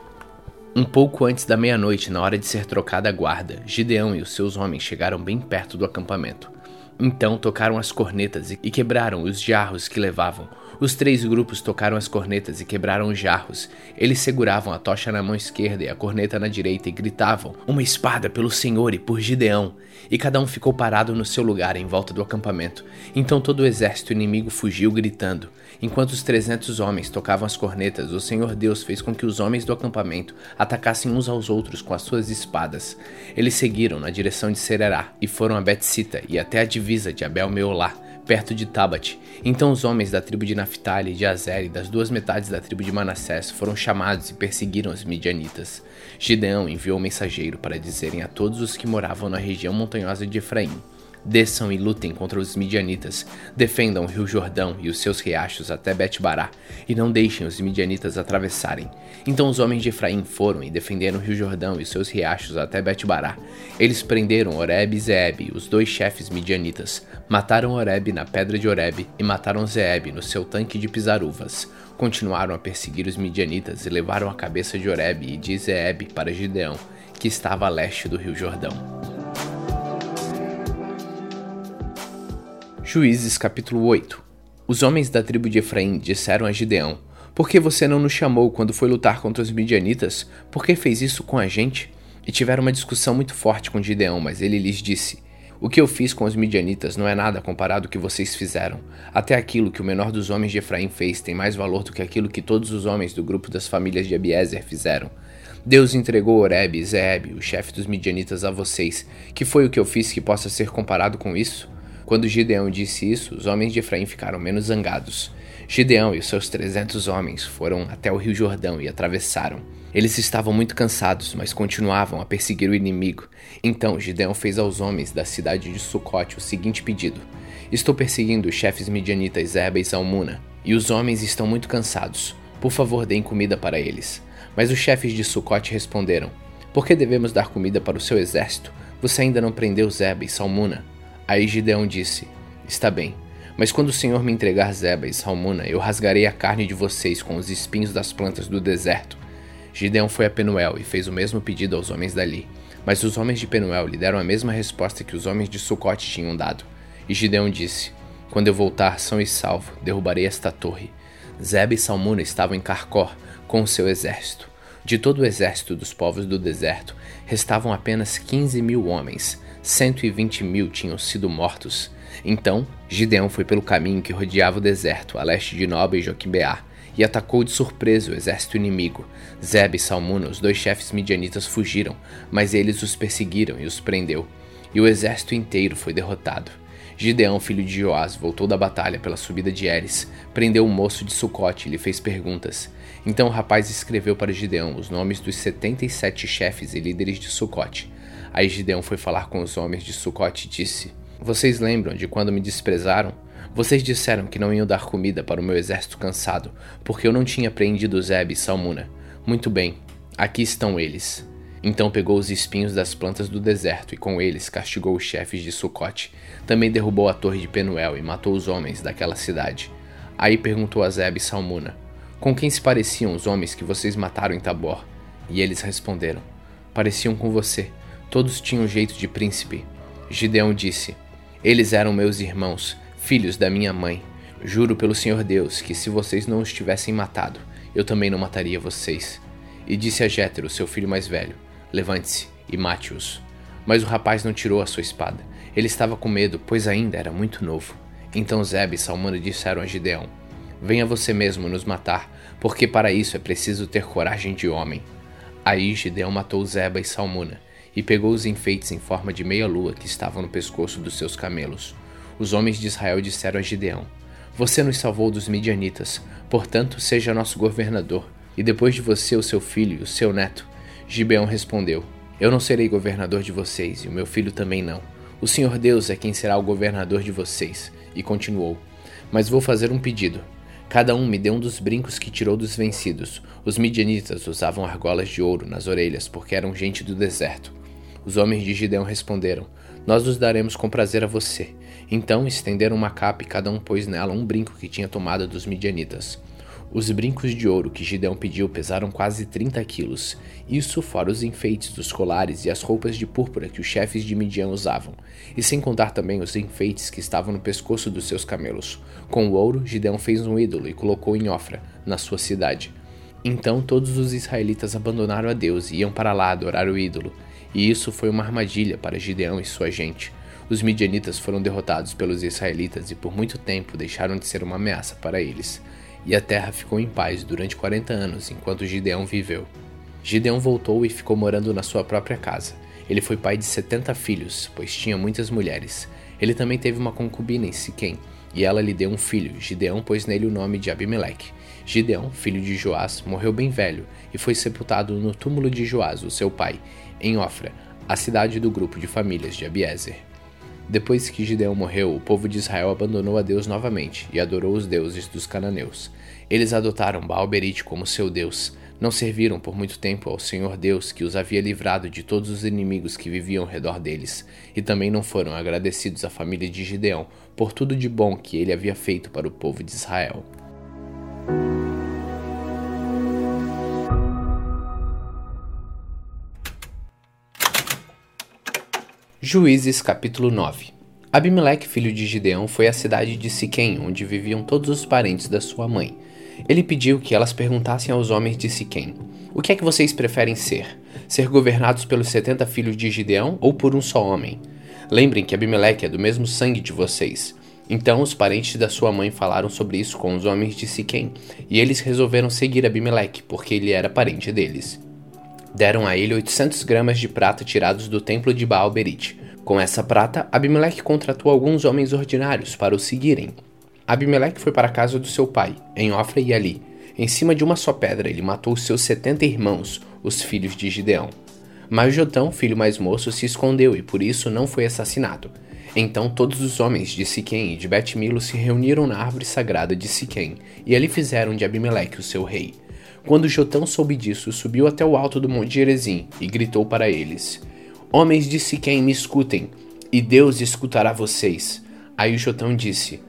Um pouco antes da meia-noite, na hora de ser trocada a guarda, Gideão e os seus homens chegaram bem perto do acampamento. Então tocaram as cornetas e quebraram os jarros que levavam. Os três grupos tocaram as cornetas e quebraram os jarros. Eles seguravam a tocha na mão esquerda e a corneta na direita e gritavam: Uma espada pelo Senhor e por Gideão! E cada um ficou parado no seu lugar em volta do acampamento. Então todo o exército inimigo fugiu gritando. Enquanto os trezentos homens tocavam as cornetas, o Senhor Deus fez com que os homens do acampamento atacassem uns aos outros com as suas espadas. Eles seguiram na direção de Sererá e foram a Betsita e até a divisa de Abel-Meolá, perto de Tabat. Então os homens da tribo de Naphtali, de Azer e das duas metades da tribo de Manassés foram chamados e perseguiram os midianitas. Gideão enviou um mensageiro para dizerem a todos os que moravam na região montanhosa de Efraim: Desçam e lutem contra os midianitas, defendam o rio Jordão e os seus riachos até Bet-Bará, e não deixem os midianitas atravessarem. Então os homens de Efraim foram e defenderam o rio Jordão e os seus riachos até Bet-Bará. Eles prenderam Oreb e Zeeb, os dois chefes midianitas, mataram Oreb na pedra de Oreb e mataram Zeeb no seu tanque de pisar uvas. Continuaram a perseguir os midianitas e levaram a cabeça de Oreb e de Zeeb para Gideão, que estava a leste do rio Jordão. Juízes capítulo 8 Os homens da tribo de Efraim disseram a Gideão: Por que você não nos chamou quando foi lutar contra os midianitas? Por que fez isso com a gente? E tiveram uma discussão muito forte com Gideão, mas ele lhes disse: O que eu fiz com os midianitas não é nada comparado ao que vocês fizeram. Até aquilo que o menor dos homens de Efraim fez tem mais valor do que aquilo que todos os homens do grupo das famílias de Abiezer fizeram. Deus entregou Oreb e Zeeb, o chefe dos midianitas, a vocês. Que foi o que eu fiz que possa ser comparado com isso? Quando Gideão disse isso, os homens de Efraim ficaram menos zangados. Gideão e os seus trezentos homens foram até o rio Jordão e atravessaram. Eles estavam muito cansados, mas continuavam a perseguir o inimigo. Então Gideão fez aos homens da cidade de Sucote o seguinte pedido: Estou perseguindo os chefes midianitas Zeba e Salmuna, e os homens estão muito cansados. Por favor, deem comida para eles. Mas os chefes de Sucote responderam: Por que devemos dar comida para o seu exército? Você ainda não prendeu Zeba e Salmuna? Aí Gideão disse: Está bem, mas quando o Senhor me entregar Zeba e Salmuna, eu rasgarei a carne de vocês com os espinhos das plantas do deserto. Gideão foi a Penuel e fez o mesmo pedido aos homens dali. Mas os homens de Penuel lhe deram a mesma resposta que os homens de Sucote tinham dado. E Gideão disse: Quando eu voltar são e salvo, derrubarei esta torre. Zeba e Salmuna estavam em Carcor com o seu exército. De todo o exército dos povos do deserto, restavam apenas 15 mil homens 120 mil tinham sido mortos. Então, Gideão foi pelo caminho que rodeava o deserto, a leste de Noba e Joquimbeá, e atacou de surpresa o exército inimigo. Zeb e Salmuna, os dois chefes midianitas, fugiram, mas eles os perseguiram e os prendeu. E o exército inteiro foi derrotado. Gideão, filho de Joás, voltou da batalha pela subida de Eres, prendeu um moço de Sucote e lhe fez perguntas. Então o rapaz escreveu para Gideão os nomes dos 77 chefes e líderes de Sucote. Aí Gideão foi falar com os homens de Sucote e disse: Vocês lembram de quando me desprezaram? Vocês disseram que não iam dar comida para o meu exército cansado, porque eu não tinha prendido Zeb e Salmuna. Muito bem, aqui estão eles. Então pegou os espinhos das plantas do deserto e com eles castigou os chefes de Sucote. Também derrubou a torre de Penuel e matou os homens daquela cidade. Aí perguntou a Zeb e Salmuna: Com quem se pareciam os homens que vocês mataram em Tabor? E eles responderam: Pareciam com você, Todos tinham jeito de príncipe. Gideão disse: Eles eram meus irmãos, filhos da minha mãe. Juro pelo Senhor Deus que se vocês não os tivessem matado, eu também não mataria vocês. E disse a Jétero, seu filho mais velho: Levante-se e mate-os. Mas o rapaz não tirou a sua espada. Ele estava com medo, pois ainda era muito novo. Então Zeb e Salmano disseram a Gideão: Venha você mesmo nos matar, porque para isso é preciso ter coragem de homem. Aí Gideão matou Zeba e Salmuna e pegou os enfeites em forma de meia-lua que estavam no pescoço dos seus camelos. Os homens de Israel disseram a Gideão: Você nos salvou dos midianitas, portanto, seja nosso governador, e depois de você o seu filho e o seu neto. Gibeão respondeu: Eu não serei governador de vocês, e o meu filho também não. O Senhor Deus é quem será o governador de vocês. E continuou: Mas vou fazer um pedido. Cada um me dê um dos brincos que tirou dos vencidos. Os midianitas usavam argolas de ouro nas orelhas porque eram gente do deserto. Os homens de Gideão responderam: Nós os daremos com prazer a você. Então estenderam uma capa e cada um pôs nela um brinco que tinha tomado dos midianitas. Os brincos de ouro que Gideão pediu pesaram quase 30 quilos, isso fora os enfeites dos colares e as roupas de púrpura que os chefes de Midian usavam, e sem contar também os enfeites que estavam no pescoço dos seus camelos. Com o ouro, Gideão fez um ídolo e colocou em Ofra, na sua cidade. Então todos os israelitas abandonaram a Deus e iam para lá adorar o ídolo, e isso foi uma armadilha para Gideão e sua gente. Os midianitas foram derrotados pelos israelitas e por muito tempo deixaram de ser uma ameaça para eles. E a terra ficou em paz durante 40 anos enquanto Gideão viveu. Gideão voltou e ficou morando na sua própria casa. Ele foi pai de 70 filhos, pois tinha muitas mulheres. Ele também teve uma concubina em Siquém, e ela lhe deu um filho. Gideão pôs nele o nome de Abimeleque. Gideão, filho de Joás, morreu bem velho e foi sepultado no túmulo de Joás, o seu pai, em Ofra, a cidade do grupo de famílias de Abiezer. Depois que Gideão morreu, o povo de Israel abandonou a Deus novamente e adorou os deuses dos cananeus. Eles adotaram Baal-Berite como seu deus. Não serviram por muito tempo ao Senhor Deus que os havia livrado de todos os inimigos que viviam ao redor deles, e também não foram agradecidos à família de Gideão por tudo de bom que ele havia feito para o povo de Israel. Juízes capítulo 9 Abimeleque, filho de Gideão, foi à cidade de Siquém, onde viviam todos os parentes da sua mãe. Ele pediu que elas perguntassem aos homens de Siquém: O que é que vocês preferem ser? Ser governados pelos setenta filhos de Gideão ou por um só homem? Lembrem que Abimeleque é do mesmo sangue de vocês. Então os parentes da sua mãe falaram sobre isso com os homens de Siquém, e eles resolveram seguir Abimeleque, porque ele era parente deles. Deram a ele 800 gramas de prata tirados do templo de Baal-Berite com essa prata, Abimeleque contratou alguns homens ordinários para o seguirem. Abimeleque foi para a casa do seu pai, em Ofra e Ali. Em cima de uma só pedra, ele matou seus setenta irmãos, os filhos de Gideão. Mas Jotão, filho mais moço, se escondeu e por isso não foi assassinado. Então todos os homens de Siquém e de Bet-Milo se reuniram na árvore sagrada de Siquém, e ali fizeram de Abimeleque o seu rei. Quando Jotão soube disso, subiu até o alto do monte Gerezim e gritou para eles: Homens de Siquém, me escutem, e Deus escutará vocês. Aí o Jotão disse: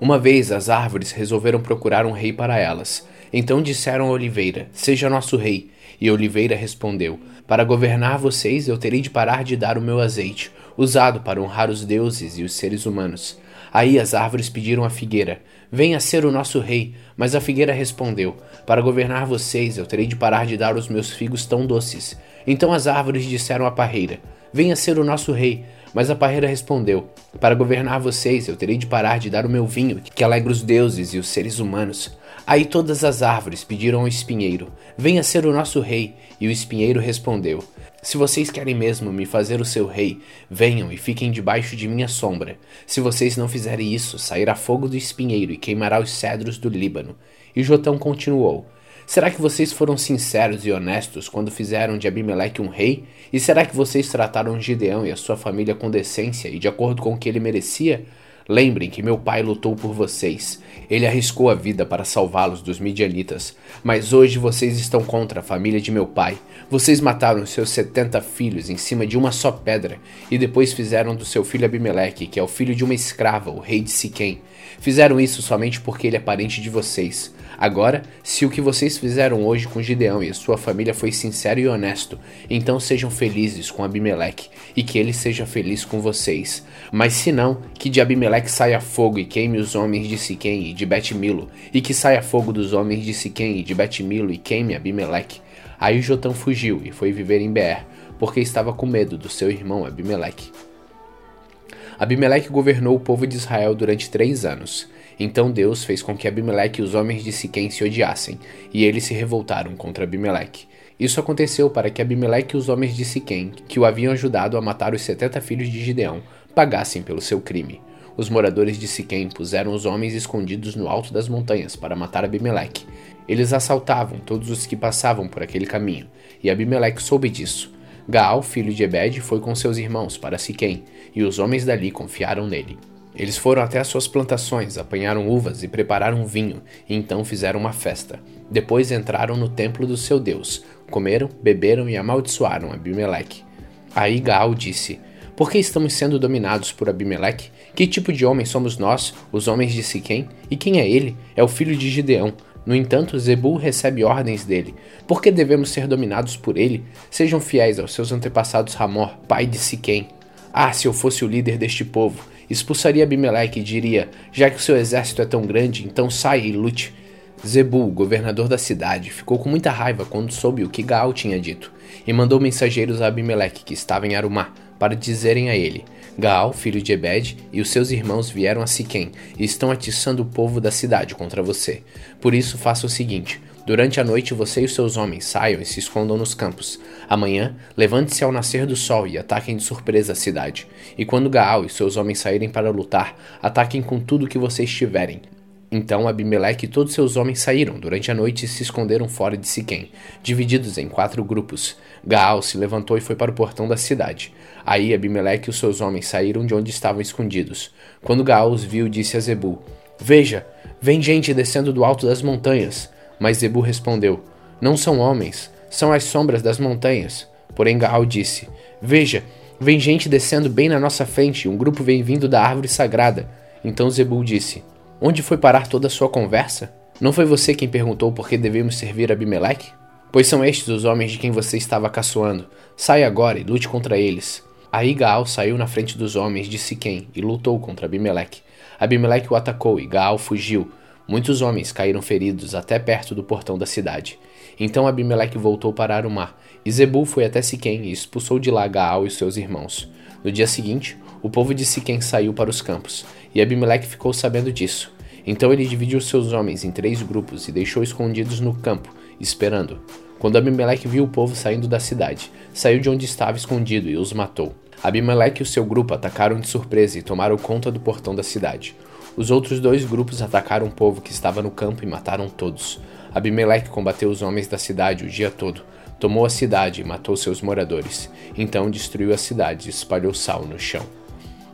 Uma vez as árvores resolveram procurar um rei para elas. Então disseram a Oliveira: Seja nosso rei. E Oliveira respondeu: Para governar vocês eu terei de parar de dar o meu azeite, usado para honrar os deuses e os seres humanos. Aí as árvores pediram à figueira: Venha ser o nosso rei. Mas a figueira respondeu: Para governar vocês eu terei de parar de dar os meus figos tão doces. Então as árvores disseram à parreira: Venha ser o nosso rei. Mas a parreira respondeu: Para governar vocês, eu terei de parar de dar o meu vinho, que alegra os deuses e os seres humanos. Aí todas as árvores pediram ao espinheiro: Venha ser o nosso rei. E o espinheiro respondeu: Se vocês querem mesmo me fazer o seu rei, venham e fiquem debaixo de minha sombra. Se vocês não fizerem isso, sairá fogo do espinheiro e queimará os cedros do Líbano. E Jotão continuou: Será que vocês foram sinceros e honestos quando fizeram de Abimeleque um rei? E será que vocês trataram Gideão e a sua família com decência e de acordo com o que ele merecia? Lembrem que meu pai lutou por vocês. Ele arriscou a vida para salvá-los dos midianitas. Mas hoje vocês estão contra a família de meu pai. Vocês mataram seus setenta filhos em cima de uma só pedra e depois fizeram do seu filho Abimeleque, que é o filho de uma escrava, o rei de Siquém. Fizeram isso somente porque ele é parente de vocês. Agora, se o que vocês fizeram hoje com Gideão e a sua família foi sincero e honesto, então sejam felizes com Abimeleque e que ele seja feliz com vocês. Mas se não, que de Abimeleque saia fogo e queime os homens de Siquém e de Bet-Milo, e que saia fogo dos homens de Siquém e de Bet-Milo e queime Abimeleque. Aí Jotão fugiu e foi viver em Beer, porque estava com medo do seu irmão Abimeleque. Abimeleque governou o povo de Israel durante três anos. Então Deus fez com que Abimeleque e os homens de Siquém se odiassem, e eles se revoltaram contra Abimeleque. Isso aconteceu para que Abimeleque e os homens de Siquém, que o haviam ajudado a matar os setenta filhos de Gideão, pagassem pelo seu crime. Os moradores de Siquém puseram os homens escondidos no alto das montanhas para matar Abimeleque. Eles assaltavam todos os que passavam por aquele caminho, e Abimeleque soube disso. Gaal, filho de Ebed, foi com seus irmãos para Siquém, e os homens dali confiaram nele. Eles foram até as suas plantações, apanharam uvas e prepararam vinho, e então fizeram uma festa. Depois entraram no templo do seu Deus, comeram, beberam e amaldiçoaram Abimeleque. Aí Gaal disse: Por que estamos sendo dominados por Abimeleque? Que tipo de homem somos nós, os homens de Siquém? E quem é ele? É o filho de Gideão. No entanto, Zebul recebe ordens dele. Por que devemos ser dominados por ele? Sejam fiéis aos seus antepassados Ramor, pai de Siquém. Ah, se eu fosse o líder deste povo! Expulsaria Abimeleque e diria: Já que o seu exército é tão grande, então saia e lute. Zebul, governador da cidade, ficou com muita raiva quando soube o que Gaal tinha dito, e mandou mensageiros a Abimeleque, que estava em Arumá, para dizerem a ele: Gaal, filho de Ebed, e os seus irmãos vieram a Siquém e estão atiçando o povo da cidade contra você. Por isso faça o seguinte: Durante a noite você e os seus homens saiam e se escondam nos campos. Amanhã, levante-se ao nascer do sol e ataquem de surpresa a cidade. E quando Gaal e seus homens saírem para lutar, ataquem com tudo que vocês tiverem. Então Abimeleque e todos seus homens saíram durante a noite e se esconderam fora de Siquém, divididos em quatro grupos. Gaal se levantou e foi para o portão da cidade. Aí Abimeleque e os seus homens saíram de onde estavam escondidos. Quando Gaal os viu, disse a Zebul: Veja, vem gente descendo do alto das montanhas. Mas Zebu respondeu: Não são homens, são as sombras das montanhas. Porém Gaal disse: Veja, vem gente descendo bem na nossa frente, um grupo vem vindo da árvore sagrada. Então Zebul disse: Onde foi parar toda a sua conversa? Não foi você quem perguntou por que devemos servir Abimeleque? Pois são estes os homens de quem você estava caçoando. Saia agora e lute contra eles. Aí Gaal saiu na frente dos homens de Siquém e lutou contra Abimeleque. Abimeleque o atacou e Gaal fugiu. Muitos homens caíram feridos até perto do portão da cidade. Então Abimeleque voltou para Arumá, e Zebul foi até Siquém e expulsou de lá Gaal e seus irmãos. No dia seguinte, o povo de Siquém saiu para os campos, e Abimeleque ficou sabendo disso. Então ele dividiu seus homens em três grupos e deixou escondidos no campo, esperando. Quando Abimeleque viu o povo saindo da cidade, saiu de onde estava escondido e os matou. Abimeleque e o seu grupo atacaram de surpresa e tomaram conta do portão da cidade. Os outros dois grupos atacaram o povo que estava no campo e mataram todos. Abimeleque combateu os homens da cidade o dia todo, tomou a cidade e matou seus moradores. Então destruiu a cidade e espalhou sal no chão.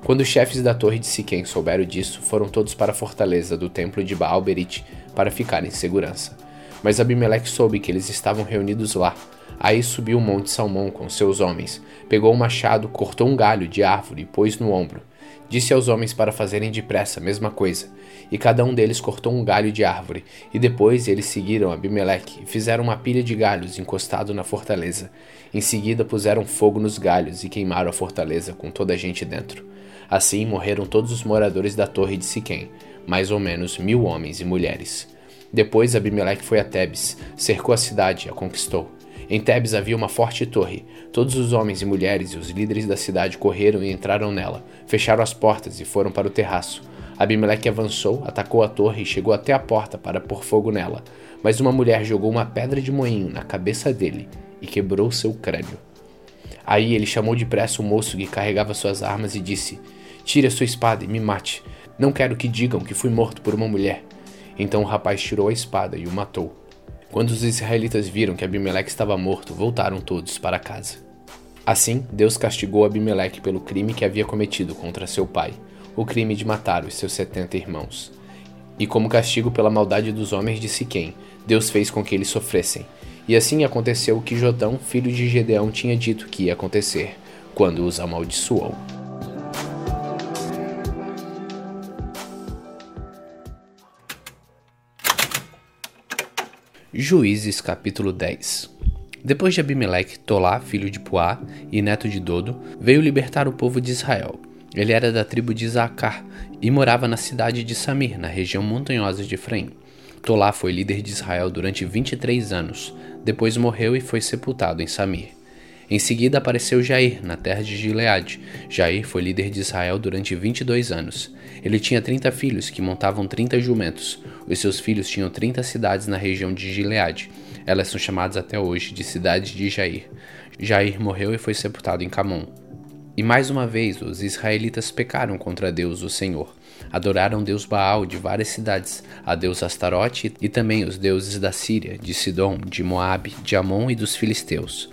Quando os chefes da torre de Siquém souberam disso, foram todos para a fortaleza do templo de Baal-Berit para ficar em segurança. Mas Abimeleque soube que eles estavam reunidos lá. Aí subiu o monte Salmão com seus homens, pegou um machado, cortou um galho de árvore e pôs no ombro. Disse aos homens para fazerem depressa a mesma coisa, e cada um deles cortou um galho de árvore, e depois eles seguiram Abimeleque e fizeram uma pilha de galhos encostado na fortaleza. Em seguida puseram fogo nos galhos e queimaram a fortaleza com toda a gente dentro. Assim morreram todos os moradores da torre de Siquém, mais ou menos mil homens e mulheres. Depois Abimeleque foi a Tebes, cercou a cidade e a conquistou. Em Tebes havia uma forte torre. Todos os homens e mulheres e os líderes da cidade correram e entraram nela, fecharam as portas e foram para o terraço. Abimeleque avançou, atacou a torre e chegou até a porta para pôr fogo nela. Mas uma mulher jogou uma pedra de moinho na cabeça dele e quebrou seu crânio. Aí ele chamou depressa o moço que carregava suas armas e disse: Tire a sua espada e me mate. Não quero que digam que fui morto por uma mulher. Então o rapaz tirou a espada e o matou. Quando os israelitas viram que Abimeleque estava morto, voltaram todos para casa. Assim, Deus castigou Abimeleque pelo crime que havia cometido contra seu pai, o crime de matar os seus setenta irmãos. E como castigo pela maldade dos homens de Siquém, Deus fez com que eles sofressem. E assim aconteceu o que Jotão, filho de Gedeão, tinha dito que ia acontecer, quando os amaldiçoou. Juízes capítulo 10 Depois de Abimeleque, Tolá, filho de Puá e neto de Dodo, veio libertar o povo de Israel. Ele era da tribo de Zacar e morava na cidade de Samir, na região montanhosa de Efraim. Tolá foi líder de Israel durante 23 anos, depois morreu e foi sepultado em Samir. Em seguida apareceu Jair, na terra de Gileade. Jair foi líder de Israel durante 22 anos. Ele tinha 30 filhos que montavam 30 jumentos. Os seus filhos tinham 30 cidades na região de Gileade. Elas são chamadas até hoje de cidades de Jair. Jair morreu e foi sepultado em Camon. E mais uma vez os israelitas pecaram contra Deus, o Senhor. Adoraram Deus Baal de várias cidades, a Deus Astarote e também os deuses da Síria, de Sidom, de Moabe, de Amon e dos filisteus.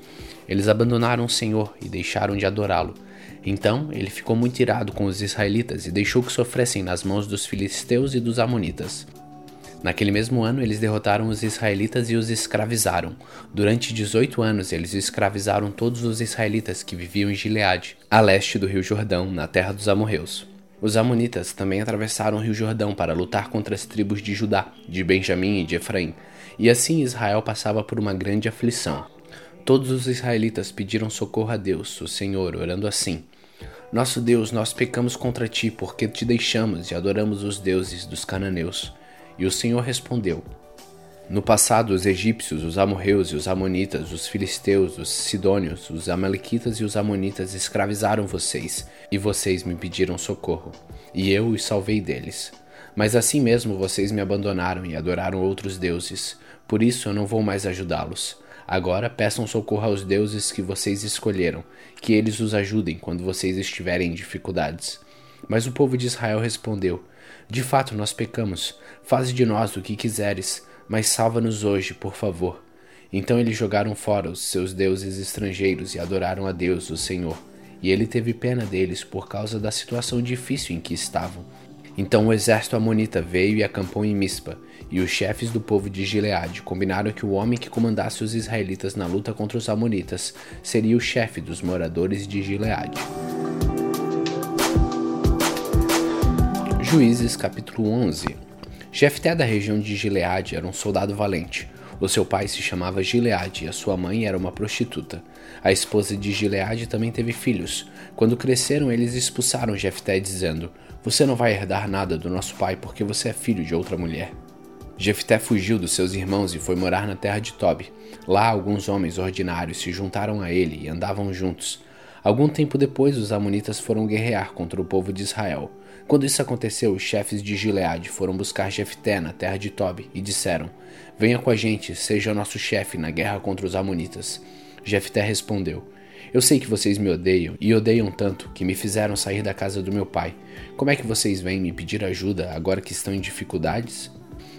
Eles abandonaram o Senhor e deixaram de adorá-lo. Então ele ficou muito irado com os israelitas e deixou que sofressem nas mãos dos filisteus e dos amonitas. Naquele mesmo ano, eles derrotaram os israelitas e os escravizaram. Durante 18 anos, eles escravizaram todos os israelitas que viviam em Gileade, a leste do rio Jordão, na terra dos amorreus. Os amonitas também atravessaram o rio Jordão para lutar contra as tribos de Judá, de Benjamim e de Efraim, e assim Israel passava por uma grande aflição. Todos os israelitas pediram socorro a Deus, o Senhor, orando assim: Nosso Deus, nós pecamos contra ti, porque te deixamos e adoramos os deuses dos cananeus. E o Senhor respondeu: No passado, os egípcios, os amorreus e os amonitas, os filisteus, os sidônios, os amalequitas e os amonitas escravizaram vocês, e vocês me pediram socorro, e eu os salvei deles. Mas assim mesmo vocês me abandonaram e adoraram outros deuses, por isso eu não vou mais ajudá-los. Agora peçam socorro aos deuses que vocês escolheram, que eles os ajudem quando vocês estiverem em dificuldades. Mas o povo de Israel respondeu: De fato nós pecamos. Faze de nós o que quiseres, mas salva-nos hoje, por favor. Então eles jogaram fora os seus deuses estrangeiros e adoraram a Deus, o Senhor. E ele teve pena deles por causa da situação difícil em que estavam. Então o exército amonita veio e acampou em Mispa, e os chefes do povo de Gileade combinaram que o homem que comandasse os israelitas na luta contra os amonitas seria o chefe dos moradores de Gileade. Juízes capítulo 11 Jefté da região de Gileade era um soldado valente. O seu pai se chamava Gileade e a sua mãe era uma prostituta. A esposa de Gileade também teve filhos. Quando cresceram, eles expulsaram Jefté, dizendo: Você não vai herdar nada do nosso pai porque você é filho de outra mulher. Jefté fugiu dos seus irmãos e foi morar na terra de Tobi. Lá, alguns homens ordinários se juntaram a ele e andavam juntos. Algum tempo depois, os amonitas foram guerrear contra o povo de Israel. Quando isso aconteceu, os chefes de Gileade foram buscar Jefté na terra de Tobi e disseram: Venha com a gente, seja nosso chefe na guerra contra os amonitas. Jefté respondeu: Eu sei que vocês me odeiam e odeiam tanto que me fizeram sair da casa do meu pai. Como é que vocês vêm me pedir ajuda agora que estão em dificuldades?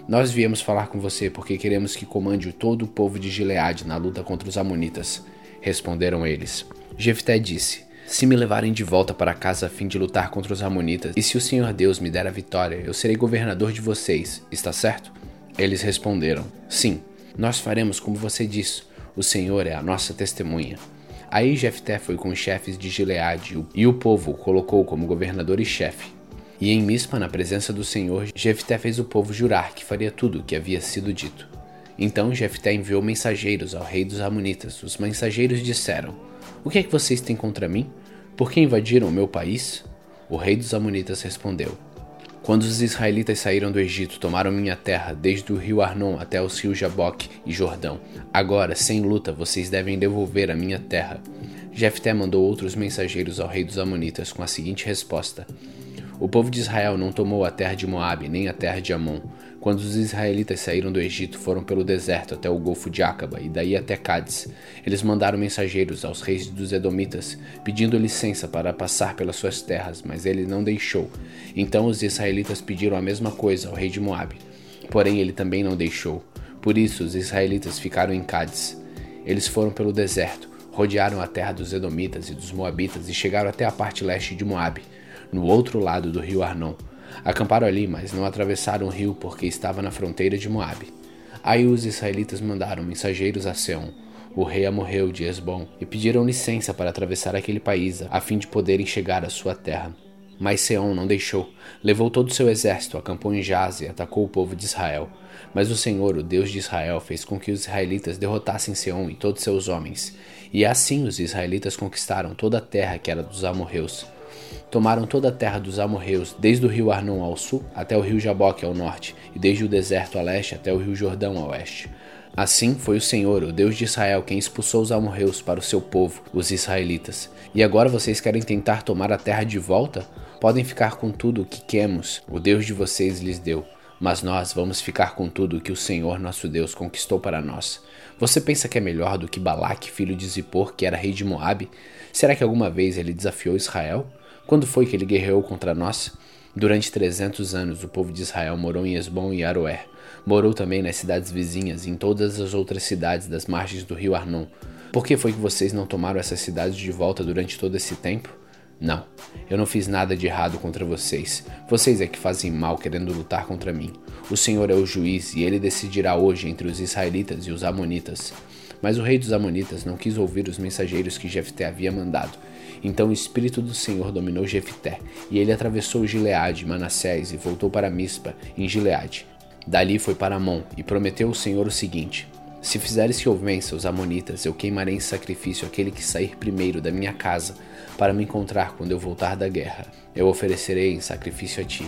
Nós viemos falar com você porque queremos que comande todo o povo de Gileade na luta contra os amonitas. Responderam eles. Jefté disse: Se me levarem de volta para casa a fim de lutar contra os amonitas, e se o Senhor Deus me der a vitória, eu serei governador de vocês, está certo? Eles responderam: Sim, nós faremos como você disse. O Senhor é a nossa testemunha. Aí Jefté foi com os chefes de Gileade e o povo o colocou como governador e chefe. E em Mispa, na presença do Senhor, Jefté fez o povo jurar que faria tudo o que havia sido dito. Então Jefté enviou mensageiros ao rei dos Amonitas. Os mensageiros disseram: O que é que vocês têm contra mim? Por que invadiram o meu país? O rei dos Amonitas respondeu: Quando os israelitas saíram do Egito, tomaram minha terra, desde o rio Arnon até os rios Jaboque e Jordão. Agora, sem luta, vocês devem devolver a minha terra. Jefté mandou outros mensageiros ao rei dos Amonitas com a seguinte resposta: o povo de Israel não tomou a terra de Moabe, nem a terra de Amon. Quando os israelitas saíram do Egito, foram pelo deserto até o golfo de Acaba e daí até Cádiz. Eles mandaram mensageiros aos reis dos Edomitas, pedindo licença para passar pelas suas terras, mas ele não deixou. Então os israelitas pediram a mesma coisa ao rei de Moabe, porém ele também não deixou. Por isso os israelitas ficaram em Cádiz. Eles foram pelo deserto, rodearam a terra dos Edomitas e dos Moabitas e chegaram até a parte leste de Moabe no outro lado do rio Arnon. Acamparam ali, mas não atravessaram o rio porque estava na fronteira de Moabe. Aí os israelitas mandaram mensageiros a Seom, o rei amorreu de Esbom, e pediram licença para atravessar aquele país a fim de poderem chegar à sua terra. Mas Seom não deixou. Levou todo o seu exército, acampou em Jaz e atacou o povo de Israel. Mas o Senhor, o Deus de Israel, fez com que os israelitas derrotassem Seom e todos seus homens. E assim os israelitas conquistaram toda a terra que era dos amorreus. Tomaram toda a terra dos amorreus, desde o rio Arnon ao sul até o rio Jaboque ao norte, e desde o deserto a leste até o rio Jordão a oeste. Assim foi o Senhor, o Deus de Israel, quem expulsou os amorreus para o seu povo, os israelitas. E agora vocês querem tentar tomar a terra de volta? Podem ficar com tudo o que queremos, o Deus de vocês lhes deu. Mas nós vamos ficar com tudo o que o Senhor nosso Deus conquistou para nós. Você pensa que é melhor do que Balaque, filho de Zippor, que era rei de Moabe? Será que alguma vez ele desafiou Israel? Quando foi que ele guerreou contra nós? Durante 300 anos, o povo de Israel morou em Esbom e Aroer. Morou também nas cidades vizinhas e em todas as outras cidades das margens do rio Arnon. Por que foi que vocês não tomaram essas cidades de volta durante todo esse tempo? Não, eu não fiz nada de errado contra vocês. Vocês é que fazem mal querendo lutar contra mim. O Senhor é o juiz e ele decidirá hoje entre os israelitas e os amonitas. Mas o rei dos amonitas não quis ouvir os mensageiros que Jefté havia mandado então o Espírito do Senhor dominou Jefté, e ele atravessou Gileade Manassés e voltou para Mispa, em Gileade. Dali foi para Amon, e prometeu o Senhor o seguinte: Se fizeres que eu vença os Amonitas, eu queimarei em sacrifício aquele que sair primeiro da minha casa, para me encontrar quando eu voltar da guerra. Eu oferecerei em sacrifício a ti.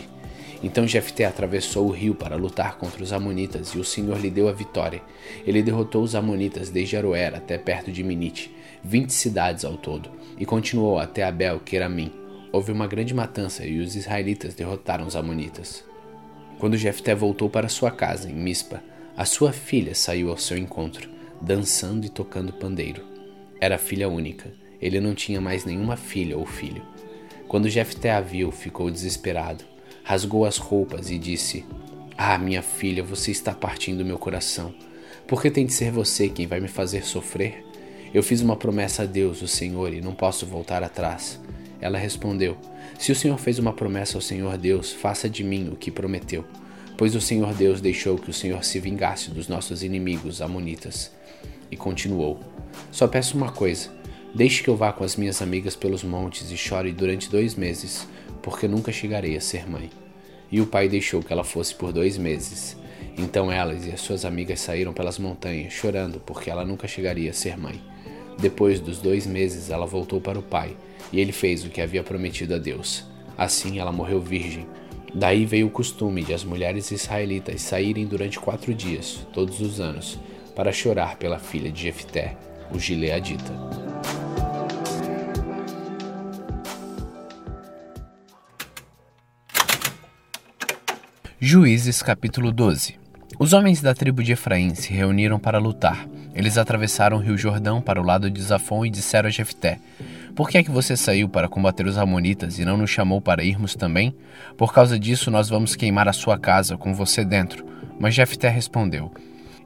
Então Jefté atravessou o rio para lutar contra os amonitas e o Senhor lhe deu a vitória. Ele derrotou os amonitas desde Aroer até perto de Minite, vinte cidades ao todo, e continuou até Abel, Queramim. Houve uma grande matança e os israelitas derrotaram os amonitas. Quando Jefté voltou para sua casa em Mispa, a sua filha saiu ao seu encontro, dançando e tocando pandeiro. Era filha única. Ele não tinha mais nenhuma filha ou filho. Quando Jefté a viu, ficou desesperado rasgou as roupas e disse: Ah, minha filha, você está partindo meu coração. Por que tem de ser você quem vai me fazer sofrer? Eu fiz uma promessa a Deus, o Senhor, e não posso voltar atrás. Ela respondeu: Se o Senhor fez uma promessa ao Senhor Deus, faça de mim o que prometeu. Pois o Senhor Deus deixou que o Senhor se vingasse dos nossos inimigos, amonitas. E continuou: Só peço uma coisa: deixe que eu vá com as minhas amigas pelos montes e chore durante dois meses porque nunca chegarei a ser mãe. E o pai deixou que ela fosse por dois meses. Então elas e as suas amigas saíram pelas montanhas, chorando porque ela nunca chegaria a ser mãe. Depois dos dois meses, ela voltou para o pai, e ele fez o que havia prometido a Deus. Assim, ela morreu virgem. Daí veio o costume de as mulheres israelitas saírem durante quatro dias, todos os anos, para chorar pela filha de Jefté, o gileadita. Juízes capítulo 12 Os homens da tribo de Efraim se reuniram para lutar. Eles atravessaram o rio Jordão para o lado de Zafon e disseram a Jefté: Por que é que você saiu para combater os amonitas e não nos chamou para irmos também? Por causa disso nós vamos queimar a sua casa com você dentro. Mas Jefté respondeu: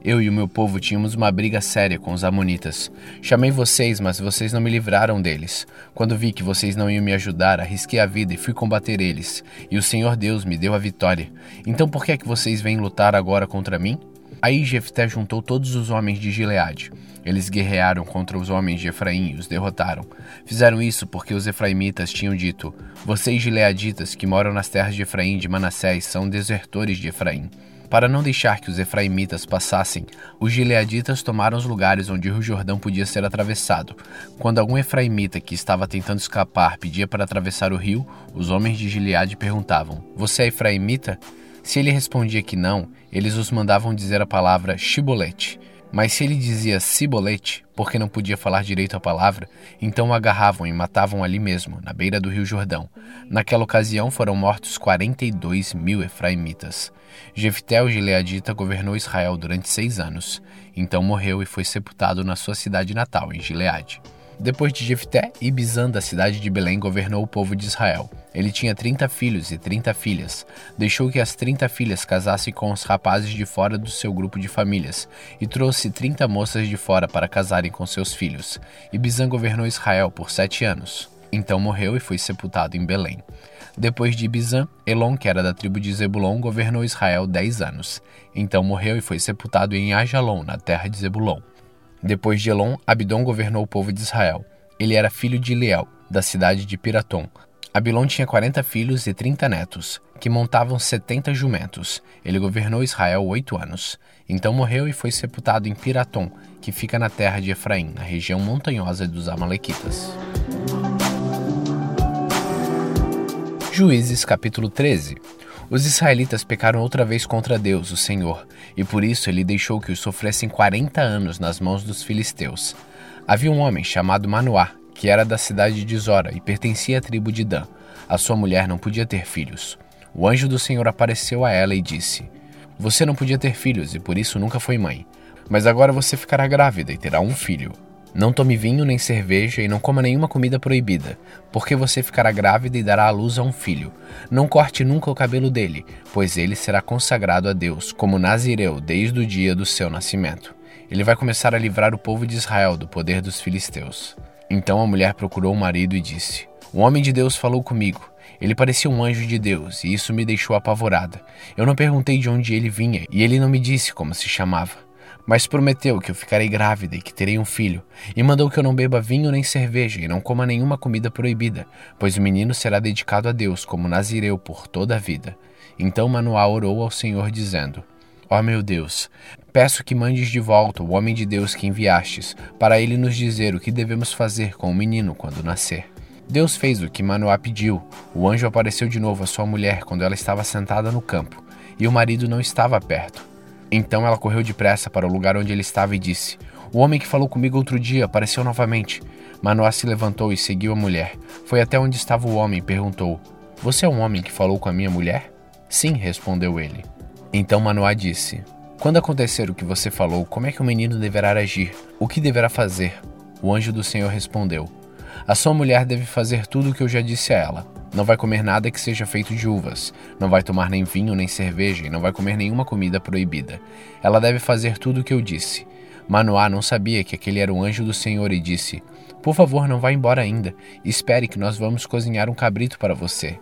eu e o meu povo tínhamos uma briga séria com os Amonitas. Chamei vocês, mas vocês não me livraram deles. Quando vi que vocês não iam me ajudar, arrisquei a vida e fui combater eles. E o Senhor Deus me deu a vitória. Então por que é que vocês vêm lutar agora contra mim? Aí Jefté juntou todos os homens de Gileade. Eles guerrearam contra os homens de Efraim e os derrotaram. Fizeram isso porque os efraimitas tinham dito: Vocês gileaditas que moram nas terras de Efraim de Manassés são desertores de Efraim. Para não deixar que os efraimitas passassem, os gileaditas tomaram os lugares onde o rio Jordão podia ser atravessado. Quando algum efraimita que estava tentando escapar pedia para atravessar o rio, os homens de Gileade perguntavam: Você é efraimita? Se ele respondia que não, eles os mandavam dizer a palavra shibolete. Mas se ele dizia cibolete, porque não podia falar direito a palavra, então o agarravam e matavam ali mesmo, na beira do rio Jordão. Naquela ocasião foram mortos 42 mil efraimitas. Jefté, o gileadita, governou Israel durante seis anos. Então morreu e foi sepultado na sua cidade natal, em Gileade. Depois de Jefté, Ibizan da cidade de Belém governou o povo de Israel. Ele tinha 30 filhos e 30 filhas. Deixou que as 30 filhas casassem com os rapazes de fora do seu grupo de famílias e trouxe 30 moças de fora para casarem com seus filhos. Ibizan governou Israel por sete anos. Então morreu e foi sepultado em Belém. Depois de Ibizan, Elon, que era da tribo de Zebulon, governou Israel dez anos. Então morreu e foi sepultado em Ajalon, na terra de Zebulon. Depois de Elon, Abidom governou o povo de Israel. Ele era filho de Liel, da cidade de Piratom. Abilon tinha 40 filhos e 30 netos, que montavam 70 jumentos. Ele governou Israel oito anos. Então morreu e foi sepultado em Piratom, que fica na terra de Efraim, na região montanhosa dos Amalequitas. Juízes capítulo 13 os israelitas pecaram outra vez contra Deus, o Senhor, e por isso ele deixou que os sofressem 40 anos nas mãos dos filisteus. Havia um homem chamado Manoá, que era da cidade de Zora e pertencia à tribo de Dan. A sua mulher não podia ter filhos. O anjo do Senhor apareceu a ela e disse: Você não podia ter filhos e por isso nunca foi mãe. Mas agora você ficará grávida e terá um filho. Não tome vinho nem cerveja e não coma nenhuma comida proibida, porque você ficará grávida e dará à luz a um filho. Não corte nunca o cabelo dele, pois ele será consagrado a Deus, como Nazireu, desde o dia do seu nascimento. Ele vai começar a livrar o povo de Israel do poder dos filisteus. Então a mulher procurou o marido e disse: O homem de Deus falou comigo. Ele parecia um anjo de Deus, e isso me deixou apavorada. Eu não perguntei de onde ele vinha, e ele não me disse como se chamava. Mas prometeu que eu ficarei grávida e que terei um filho, e mandou que eu não beba vinho nem cerveja e não coma nenhuma comida proibida, pois o menino será dedicado a Deus como nazireu por toda a vida. Então Manoá orou ao Senhor, dizendo: Ó oh, meu Deus, peço que mandes de volta o homem de Deus que enviastes, para ele nos dizer o que devemos fazer com o menino quando nascer. Deus fez o que Manoá pediu. O anjo apareceu de novo à sua mulher quando ela estava sentada no campo, e o marido não estava perto. Então ela correu depressa para o lugar onde ele estava e disse: O homem que falou comigo outro dia apareceu novamente. Manoá se levantou e seguiu a mulher. Foi até onde estava o homem e perguntou: Você é um homem que falou com a minha mulher? Sim, respondeu ele. Então Manoá disse: Quando acontecer o que você falou, como é que o menino deverá agir? O que deverá fazer? O anjo do Senhor respondeu: A sua mulher deve fazer tudo o que eu já disse a ela. Não vai comer nada que seja feito de uvas, não vai tomar nem vinho nem cerveja e não vai comer nenhuma comida proibida. Ela deve fazer tudo o que eu disse. Manoá não sabia que aquele era o anjo do Senhor e disse: Por favor, não vá embora ainda. Espere que nós vamos cozinhar um cabrito para você.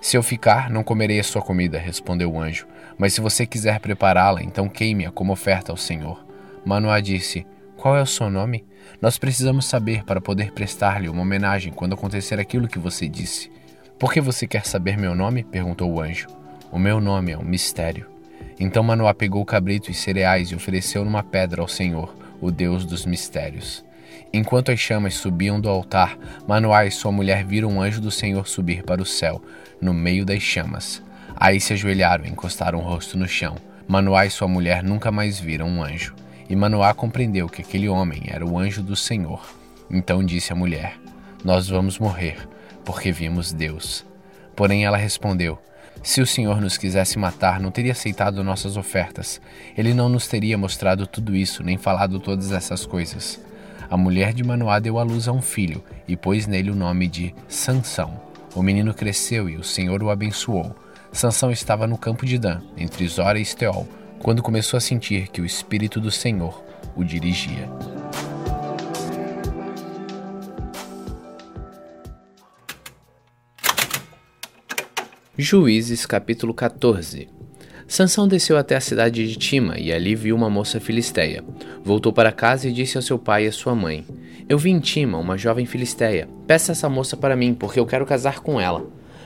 Se eu ficar, não comerei a sua comida, respondeu o anjo. Mas se você quiser prepará-la, então queime-a como oferta ao Senhor. Manoá disse: Qual é o seu nome? Nós precisamos saber para poder prestar-lhe uma homenagem quando acontecer aquilo que você disse. Por que você quer saber meu nome? perguntou o anjo. O meu nome é um mistério. Então Manoá pegou cabrito e cereais e ofereceu numa pedra ao Senhor, o Deus dos mistérios. Enquanto as chamas subiam do altar, Manoá e sua mulher viram um anjo do Senhor subir para o céu, no meio das chamas. Aí se ajoelharam e encostaram o rosto no chão. Manoá e sua mulher nunca mais viram um anjo. E Manoá compreendeu que aquele homem era o anjo do Senhor. Então disse à mulher: Nós vamos morrer, porque vimos Deus. Porém ela respondeu: Se o Senhor nos quisesse matar, não teria aceitado nossas ofertas. Ele não nos teria mostrado tudo isso, nem falado todas essas coisas. A mulher de Manoá deu à luz a um filho e pôs nele o nome de Sansão. O menino cresceu e o Senhor o abençoou. Sansão estava no campo de Dan, entre Zora e Esteol, quando começou a sentir que o Espírito do Senhor o dirigia. Juízes capítulo 14 Sansão desceu até a cidade de Tima e ali viu uma moça filisteia. Voltou para casa e disse ao seu pai e à sua mãe: Eu vi em Tima uma jovem filisteia. Peça essa moça para mim, porque eu quero casar com ela.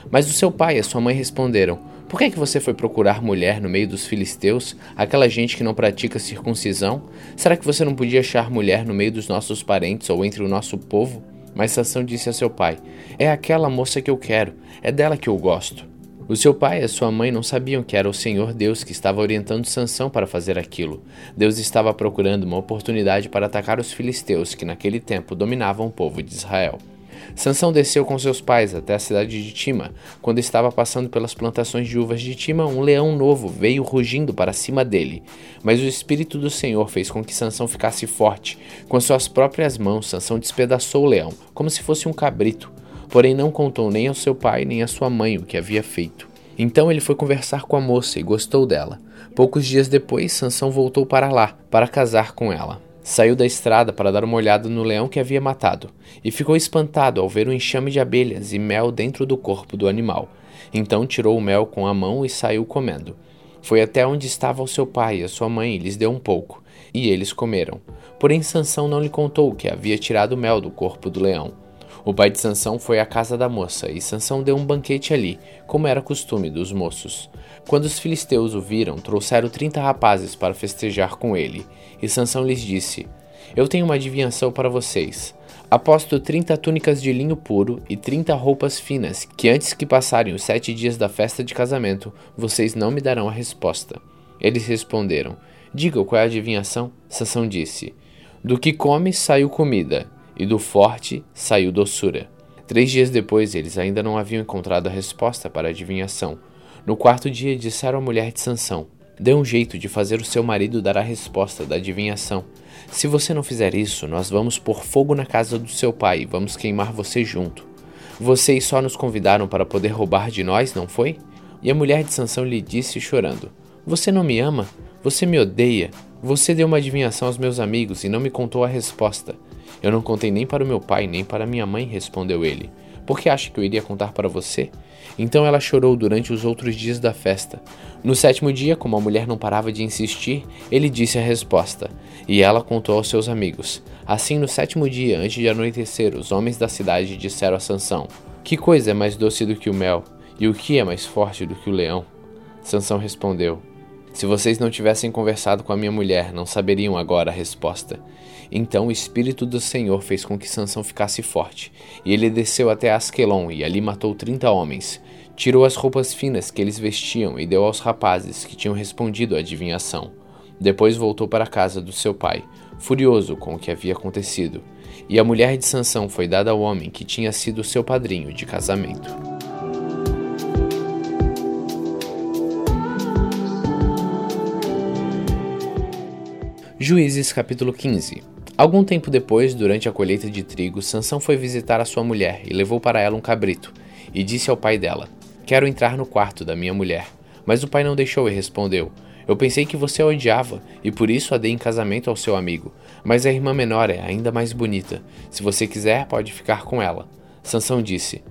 Mas o seu pai e a sua mãe responderam: Por que, é que você foi procurar mulher no meio dos filisteus, aquela gente que não pratica circuncisão? Será que você não podia achar mulher no meio dos nossos parentes ou entre o nosso povo? Mas Sansão disse a seu pai: É aquela moça que eu quero, é dela que eu gosto. O seu pai e a sua mãe não sabiam que era o Senhor Deus que estava orientando Sansão para fazer aquilo. Deus estava procurando uma oportunidade para atacar os filisteus que naquele tempo dominavam o povo de Israel. Sansão desceu com seus pais até a cidade de Tima. Quando estava passando pelas plantações de uvas de Tima, um leão novo veio rugindo para cima dele. Mas o espírito do Senhor fez com que Sansão ficasse forte. Com suas próprias mãos, Sansão despedaçou o leão, como se fosse um cabrito porém não contou nem ao seu pai nem à sua mãe o que havia feito. Então ele foi conversar com a moça e gostou dela. Poucos dias depois, Sansão voltou para lá, para casar com ela. Saiu da estrada para dar uma olhada no leão que havia matado, e ficou espantado ao ver um enxame de abelhas e mel dentro do corpo do animal. Então tirou o mel com a mão e saiu comendo. Foi até onde estava o seu pai e a sua mãe e lhes deu um pouco, e eles comeram. Porém Sansão não lhe contou que havia tirado o mel do corpo do leão. O pai de Sansão foi à casa da moça, e Sansão deu um banquete ali, como era costume dos moços. Quando os filisteus o viram, trouxeram trinta rapazes para festejar com ele, e Sansão lhes disse: Eu tenho uma adivinhação para vocês. Aposto trinta túnicas de linho puro e trinta roupas finas, que antes que passarem os sete dias da festa de casamento, vocês não me darão a resposta. Eles responderam: Diga qual é a adivinhação. Sansão disse: Do que come saiu comida, e do forte saiu doçura. Três dias depois, eles ainda não haviam encontrado a resposta para a adivinhação. No quarto dia, disseram à mulher de Sansão: Dê um jeito de fazer o seu marido dar a resposta da adivinhação. Se você não fizer isso, nós vamos pôr fogo na casa do seu pai e vamos queimar você junto. Vocês só nos convidaram para poder roubar de nós, não foi? E a mulher de Sansão lhe disse chorando: Você não me ama? Você me odeia? Você deu uma adivinhação aos meus amigos e não me contou a resposta. Eu não contei nem para o meu pai, nem para minha mãe, respondeu ele. Por que acha que eu iria contar para você? Então ela chorou durante os outros dias da festa. No sétimo dia, como a mulher não parava de insistir, ele disse a resposta, e ela contou aos seus amigos. Assim, no sétimo dia, antes de anoitecer, os homens da cidade disseram a Sansão: Que coisa é mais doce do que o mel, e o que é mais forte do que o leão? Sansão respondeu: Se vocês não tivessem conversado com a minha mulher, não saberiam agora a resposta. Então o espírito do Senhor fez com que Sansão ficasse forte, e ele desceu até Asquelon e ali matou trinta homens. Tirou as roupas finas que eles vestiam e deu aos rapazes que tinham respondido à adivinhação. Depois voltou para a casa do seu pai, furioso com o que havia acontecido. E a mulher de Sansão foi dada ao homem que tinha sido seu padrinho de casamento. Juízes capítulo 15 Algum tempo depois, durante a colheita de trigo, Sansão foi visitar a sua mulher e levou para ela um cabrito, e disse ao pai dela: Quero entrar no quarto da minha mulher. Mas o pai não deixou e respondeu: Eu pensei que você a odiava, e por isso a dei em casamento ao seu amigo. Mas a irmã menor é ainda mais bonita. Se você quiser, pode ficar com ela. Sansão disse: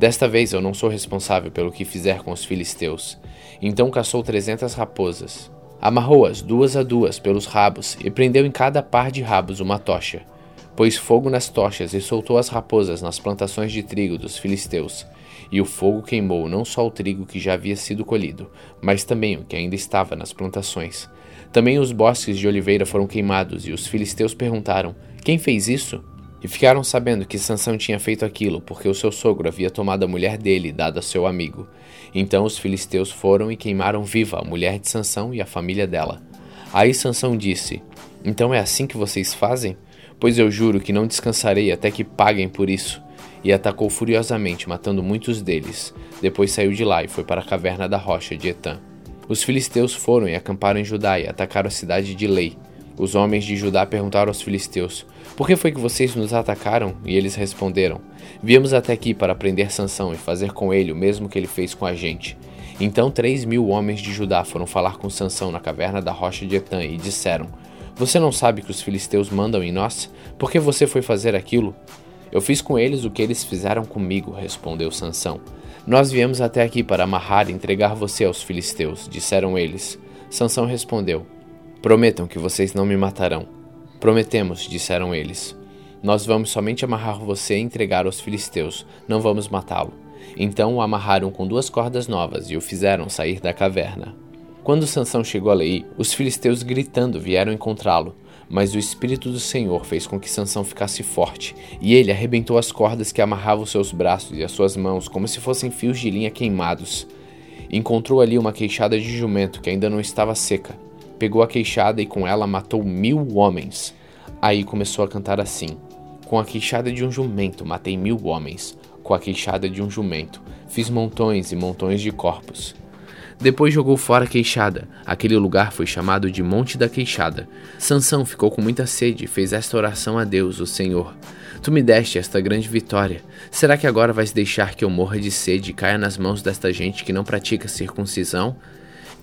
Desta vez eu não sou responsável pelo que fizer com os filisteus. Então caçou trezentas raposas. Amarrou-as duas a duas pelos rabos e prendeu em cada par de rabos uma tocha. pôs fogo nas tochas e soltou as raposas nas plantações de trigo dos filisteus. E o fogo queimou não só o trigo que já havia sido colhido, mas também o que ainda estava nas plantações. Também os bosques de oliveira foram queimados, e os filisteus perguntaram: Quem fez isso? E ficaram sabendo que Sansão tinha feito aquilo, porque o seu sogro havia tomado a mulher dele, dada a seu amigo. Então os filisteus foram e queimaram viva a mulher de Sansão e a família dela. Aí Sansão disse: Então é assim que vocês fazem? Pois eu juro que não descansarei até que paguem por isso. E atacou furiosamente, matando muitos deles. Depois saiu de lá e foi para a caverna da rocha de Etã. Os filisteus foram e acamparam em Judá e atacaram a cidade de Lei. Os homens de Judá perguntaram aos filisteus: Por que foi que vocês nos atacaram? E eles responderam: Viemos até aqui para prender Sansão e fazer com ele o mesmo que ele fez com a gente. Então três mil homens de Judá foram falar com Sansão na caverna da rocha de Etã e disseram: Você não sabe que os filisteus mandam em nós? Por que você foi fazer aquilo? Eu fiz com eles o que eles fizeram comigo, respondeu Sansão. Nós viemos até aqui para amarrar e entregar você aos filisteus, disseram eles. Sansão respondeu: Prometam que vocês não me matarão. Prometemos, disseram eles. Nós vamos somente amarrar você e entregar aos filisteus, não vamos matá-lo. Então o amarraram com duas cordas novas e o fizeram sair da caverna. Quando Sansão chegou a Lei, os filisteus gritando vieram encontrá-lo. Mas o Espírito do Senhor fez com que Sansão ficasse forte, e ele arrebentou as cordas que amarravam seus braços e as suas mãos, como se fossem fios de linha queimados. Encontrou ali uma queixada de jumento que ainda não estava seca. Pegou a queixada e com ela matou mil homens. Aí começou a cantar assim: Com a queixada de um jumento matei mil homens. Com a queixada de um jumento fiz montões e montões de corpos. Depois jogou fora a queixada. Aquele lugar foi chamado de Monte da Queixada. Sansão ficou com muita sede e fez esta oração a Deus, o Senhor. Tu me deste esta grande vitória. Será que agora vais deixar que eu morra de sede e caia nas mãos desta gente que não pratica circuncisão?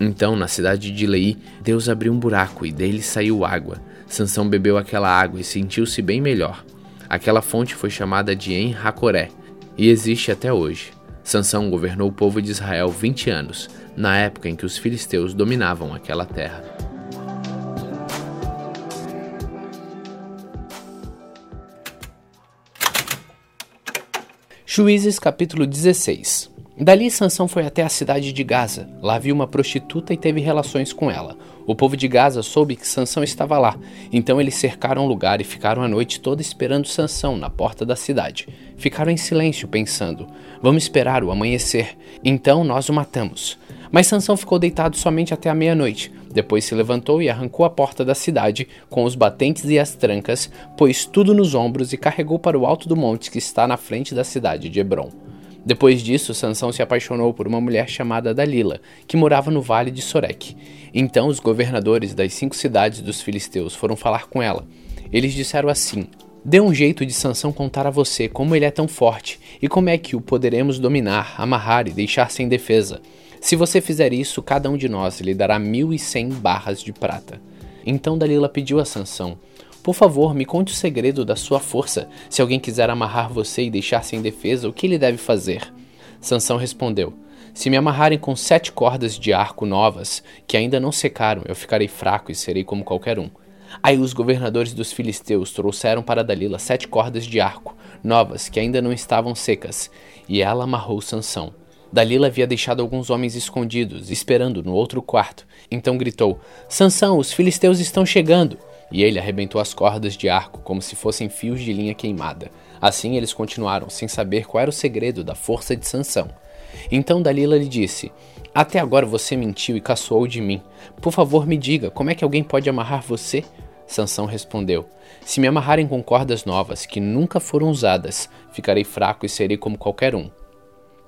Então, na cidade de Lei, Deus abriu um buraco e dele saiu água. Sansão bebeu aquela água e sentiu-se bem melhor. Aquela fonte foi chamada de En-Hacoré e existe até hoje. Sansão governou o povo de Israel 20 anos na época em que os filisteus dominavam aquela terra. Juízes capítulo 16 Dali Sansão foi até a cidade de Gaza. Lá viu uma prostituta e teve relações com ela. O povo de Gaza soube que Sansão estava lá, então eles cercaram o lugar e ficaram a noite toda esperando Sansão na porta da cidade. Ficaram em silêncio, pensando: "Vamos esperar o amanhecer, então nós o matamos." Mas Sansão ficou deitado somente até a meia-noite. Depois se levantou e arrancou a porta da cidade, com os batentes e as trancas, pôs tudo nos ombros e carregou para o alto do monte que está na frente da cidade de Hebron. Depois disso, Sansão se apaixonou por uma mulher chamada Dalila, que morava no vale de Sorek. Então os governadores das cinco cidades dos filisteus foram falar com ela. Eles disseram assim: Dê um jeito de Sansão contar a você como ele é tão forte e como é que o poderemos dominar, amarrar e deixar sem defesa. Se você fizer isso, cada um de nós lhe dará mil e cem barras de prata. Então Dalila pediu a Sansão: Por favor, me conte o segredo da sua força. Se alguém quiser amarrar você e deixar sem defesa, o que ele deve fazer? Sansão respondeu: Se me amarrarem com sete cordas de arco novas, que ainda não secaram, eu ficarei fraco e serei como qualquer um. Aí os governadores dos filisteus trouxeram para Dalila sete cordas de arco, novas, que ainda não estavam secas, e ela amarrou Sansão. Dalila havia deixado alguns homens escondidos, esperando no outro quarto. Então gritou: Sansão, os filisteus estão chegando! E ele arrebentou as cordas de arco como se fossem fios de linha queimada. Assim eles continuaram, sem saber qual era o segredo da força de Sansão. Então Dalila lhe disse: Até agora você mentiu e caçoou de mim. Por favor, me diga, como é que alguém pode amarrar você? Sansão respondeu: Se me amarrarem com cordas novas que nunca foram usadas, ficarei fraco e serei como qualquer um.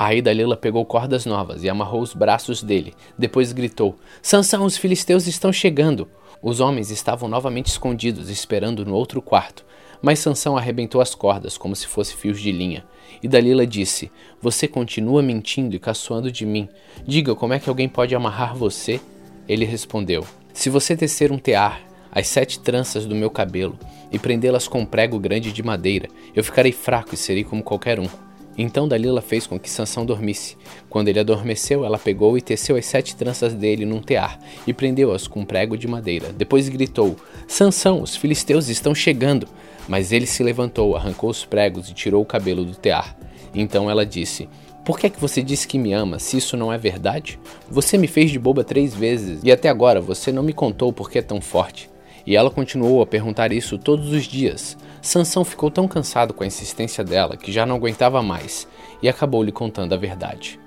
Aí Dalila pegou cordas novas e amarrou os braços dele. Depois gritou: Sansão, os filisteus estão chegando! Os homens estavam novamente escondidos, esperando no outro quarto. Mas Sansão arrebentou as cordas como se fossem fios de linha. E Dalila disse: Você continua mentindo e caçoando de mim. Diga como é que alguém pode amarrar você? Ele respondeu: Se você tecer um tear, as sete tranças do meu cabelo, e prendê-las com um prego grande de madeira, eu ficarei fraco e serei como qualquer um. Então Dalila fez com que Sansão dormisse. Quando ele adormeceu, ela pegou e teceu as sete tranças dele num tear e prendeu-as com um prego de madeira. Depois gritou: Sansão, os filisteus estão chegando! Mas ele se levantou, arrancou os pregos e tirou o cabelo do tear. Então ela disse: Por que é que você disse que me ama, se isso não é verdade? Você me fez de boba três vezes e até agora você não me contou por que é tão forte. E ela continuou a perguntar isso todos os dias. Sansão ficou tão cansado com a insistência dela que já não aguentava mais e acabou lhe contando a verdade.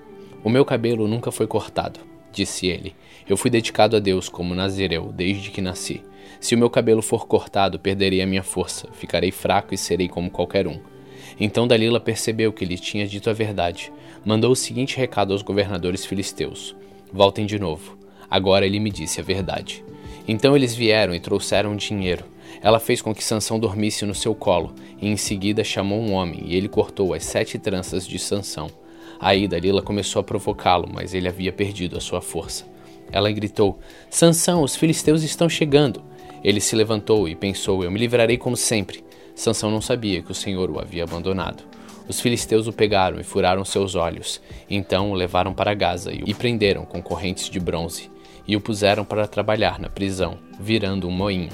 O meu cabelo nunca foi cortado, disse ele. Eu fui dedicado a Deus como nazireu desde que nasci. Se o meu cabelo for cortado, perderei a minha força, ficarei fraco e serei como qualquer um. Então Dalila percebeu que lhe tinha dito a verdade. Mandou o seguinte recado aos governadores filisteus: Voltem de novo. Agora ele me disse a verdade. Então eles vieram e trouxeram dinheiro. Ela fez com que Sansão dormisse no seu colo, e em seguida chamou um homem, e ele cortou as sete tranças de Sansão. Aí Dalila começou a provocá-lo, mas ele havia perdido a sua força. Ela gritou: Sansão, os filisteus estão chegando. Ele se levantou e pensou: Eu me livrarei como sempre. Sansão não sabia que o Senhor o havia abandonado. Os filisteus o pegaram e furaram seus olhos. Então o levaram para Gaza e prenderam com correntes de bronze e o puseram para trabalhar na prisão, virando um moinho.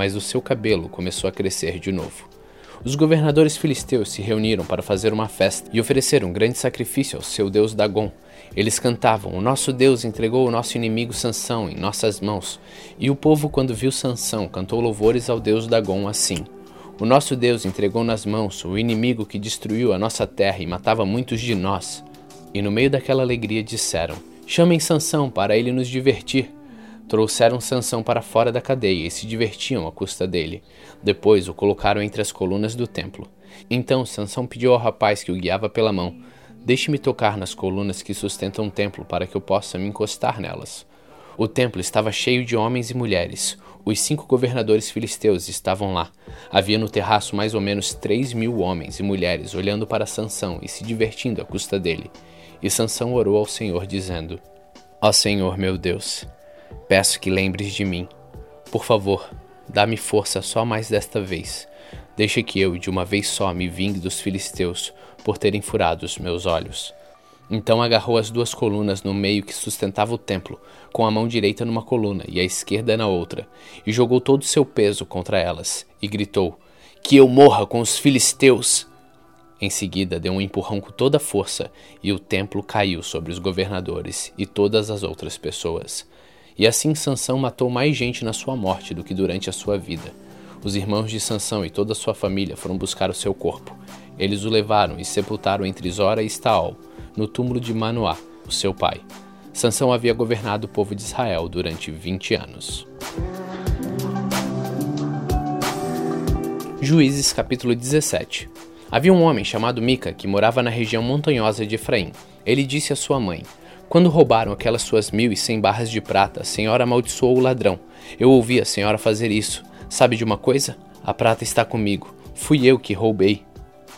Mas o seu cabelo começou a crescer de novo. Os governadores filisteus se reuniram para fazer uma festa e ofereceram um grande sacrifício ao seu deus Dagon. Eles cantavam: O nosso Deus entregou o nosso inimigo Sansão em nossas mãos. E o povo, quando viu Sansão, cantou louvores ao deus Dagon assim: O nosso Deus entregou nas mãos o inimigo que destruiu a nossa terra e matava muitos de nós. E no meio daquela alegria disseram: Chamem Sansão para ele nos divertir. Trouxeram Sansão para fora da cadeia e se divertiam à custa dele. Depois o colocaram entre as colunas do templo. Então Sansão pediu ao rapaz que o guiava pela mão: Deixe-me tocar nas colunas que sustentam o templo para que eu possa me encostar nelas. O templo estava cheio de homens e mulheres. Os cinco governadores filisteus estavam lá. Havia no terraço mais ou menos três mil homens e mulheres olhando para Sansão e se divertindo à custa dele. E Sansão orou ao Senhor, dizendo: Ó Senhor meu Deus, peço que lembres de mim. Por favor, dá-me força só mais desta vez. Deixa que eu, de uma vez só, me vingue dos filisteus por terem furado os meus olhos. Então agarrou as duas colunas no meio que sustentava o templo, com a mão direita numa coluna e a esquerda na outra, e jogou todo o seu peso contra elas, e gritou: Que eu morra com os filisteus! Em seguida, deu um empurrão com toda a força e o templo caiu sobre os governadores e todas as outras pessoas. E assim Sansão matou mais gente na sua morte do que durante a sua vida. Os irmãos de Sansão e toda a sua família foram buscar o seu corpo. Eles o levaram e sepultaram entre Zora e Staol, no túmulo de Manoá, o seu pai. Sansão havia governado o povo de Israel durante 20 anos. Juízes capítulo 17 Havia um homem chamado Mica que morava na região montanhosa de Efraim. Ele disse à sua mãe: Quando roubaram aquelas suas mil e cem barras de prata, a senhora amaldiçoou o ladrão. Eu ouvi a senhora fazer isso. Sabe de uma coisa? A prata está comigo. Fui eu que roubei.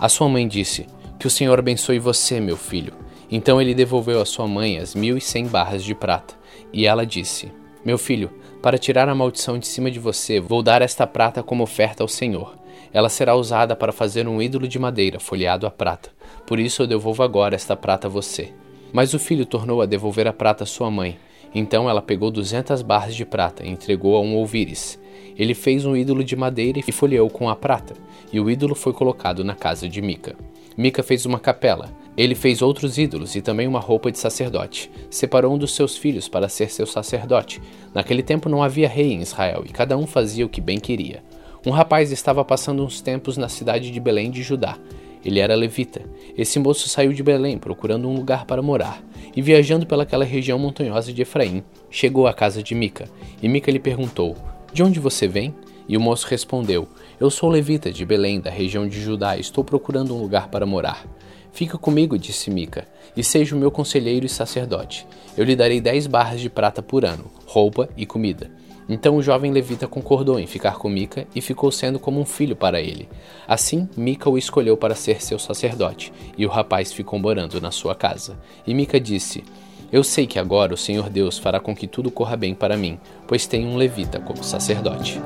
A sua mãe disse: Que o Senhor abençoe você, meu filho. Então ele devolveu à sua mãe as mil e cem barras de prata. E ela disse: Meu filho, para tirar a maldição de cima de você, vou dar esta prata como oferta ao Senhor. Ela será usada para fazer um ídolo de madeira folheado a prata. Por isso eu devolvo agora esta prata a você. Mas o filho tornou a devolver a prata à sua mãe. Então ela pegou duzentas barras de prata e entregou a um ouvires. Ele fez um ídolo de madeira e folheou com a prata, e o ídolo foi colocado na casa de Mica. Mica fez uma capela. Ele fez outros ídolos e também uma roupa de sacerdote. Separou um dos seus filhos para ser seu sacerdote. Naquele tempo não havia rei em Israel e cada um fazia o que bem queria. Um rapaz estava passando uns tempos na cidade de Belém de Judá. Ele era levita. Esse moço saiu de Belém procurando um lugar para morar, e viajando pelaquela região montanhosa de Efraim, chegou à casa de Mica. E Mica lhe perguntou: De onde você vem? E o moço respondeu: Eu sou levita de Belém, da região de Judá, estou procurando um lugar para morar. Fica comigo, disse Mica, e seja o meu conselheiro e sacerdote. Eu lhe darei dez barras de prata por ano, roupa e comida. Então o jovem levita concordou em ficar com Mica e ficou sendo como um filho para ele. Assim, Mica o escolheu para ser seu sacerdote, e o rapaz ficou morando na sua casa. E Mica disse: Eu sei que agora o Senhor Deus fará com que tudo corra bem para mim, pois tenho um levita como sacerdote.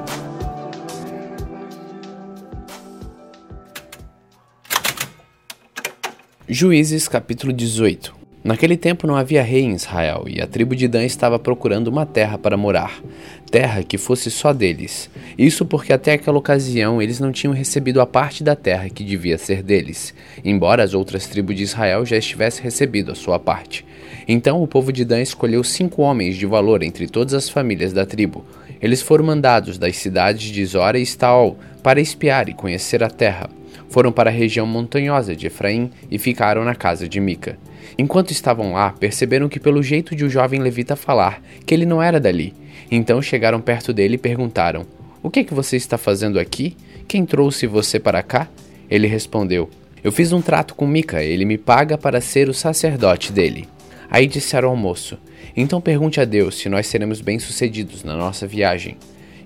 Juízes capítulo 18 Naquele tempo não havia rei em Israel, e a tribo de Dan estava procurando uma terra para morar, terra que fosse só deles. Isso porque até aquela ocasião eles não tinham recebido a parte da terra que devia ser deles, embora as outras tribos de Israel já estivessem recebido a sua parte. Então o povo de Dan escolheu cinco homens de valor entre todas as famílias da tribo. Eles foram mandados das cidades de Zora e Staol para espiar e conhecer a terra. Foram para a região montanhosa de Efraim e ficaram na casa de Mica. Enquanto estavam lá, perceberam que pelo jeito de o jovem levita falar, que ele não era dali. Então chegaram perto dele e perguntaram: O que é que você está fazendo aqui? Quem trouxe você para cá? Ele respondeu: Eu fiz um trato com Mica, ele me paga para ser o sacerdote dele. Aí disseram ao moço: Então pergunte a Deus se nós seremos bem-sucedidos na nossa viagem.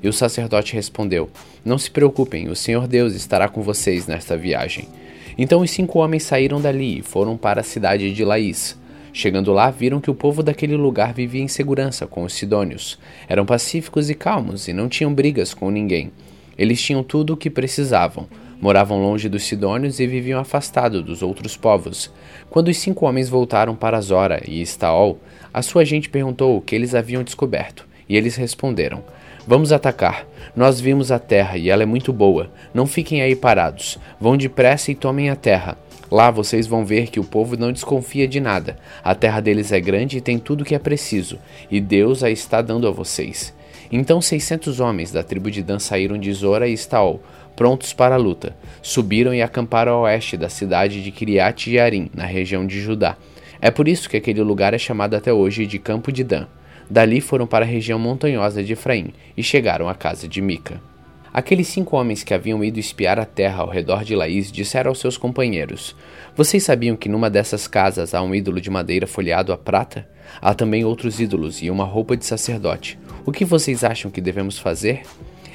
E o sacerdote respondeu: Não se preocupem, o Senhor Deus estará com vocês nesta viagem. Então os cinco homens saíram dali e foram para a cidade de Laís. Chegando lá, viram que o povo daquele lugar vivia em segurança com os sidônios. Eram pacíficos e calmos e não tinham brigas com ninguém. Eles tinham tudo o que precisavam. Moravam longe dos sidônios e viviam afastados dos outros povos. Quando os cinco homens voltaram para Zora e Estaol, a sua gente perguntou o que eles haviam descoberto, e eles responderam: Vamos atacar. Nós vimos a terra e ela é muito boa. Não fiquem aí parados. Vão depressa e tomem a terra. Lá vocês vão ver que o povo não desconfia de nada. A terra deles é grande e tem tudo o que é preciso, e Deus a está dando a vocês. Então seiscentos homens da tribo de Dan saíram de Zora e Estaol, prontos para a luta. Subiram e acamparam a oeste da cidade de Kiriat Jearim, na região de Judá. É por isso que aquele lugar é chamado até hoje de Campo de Dan. Dali foram para a região montanhosa de Efraim e chegaram à casa de Mica. Aqueles cinco homens que haviam ido espiar a terra ao redor de Laís disseram aos seus companheiros: Vocês sabiam que numa dessas casas há um ídolo de madeira folheado a prata? Há também outros ídolos e uma roupa de sacerdote. O que vocês acham que devemos fazer?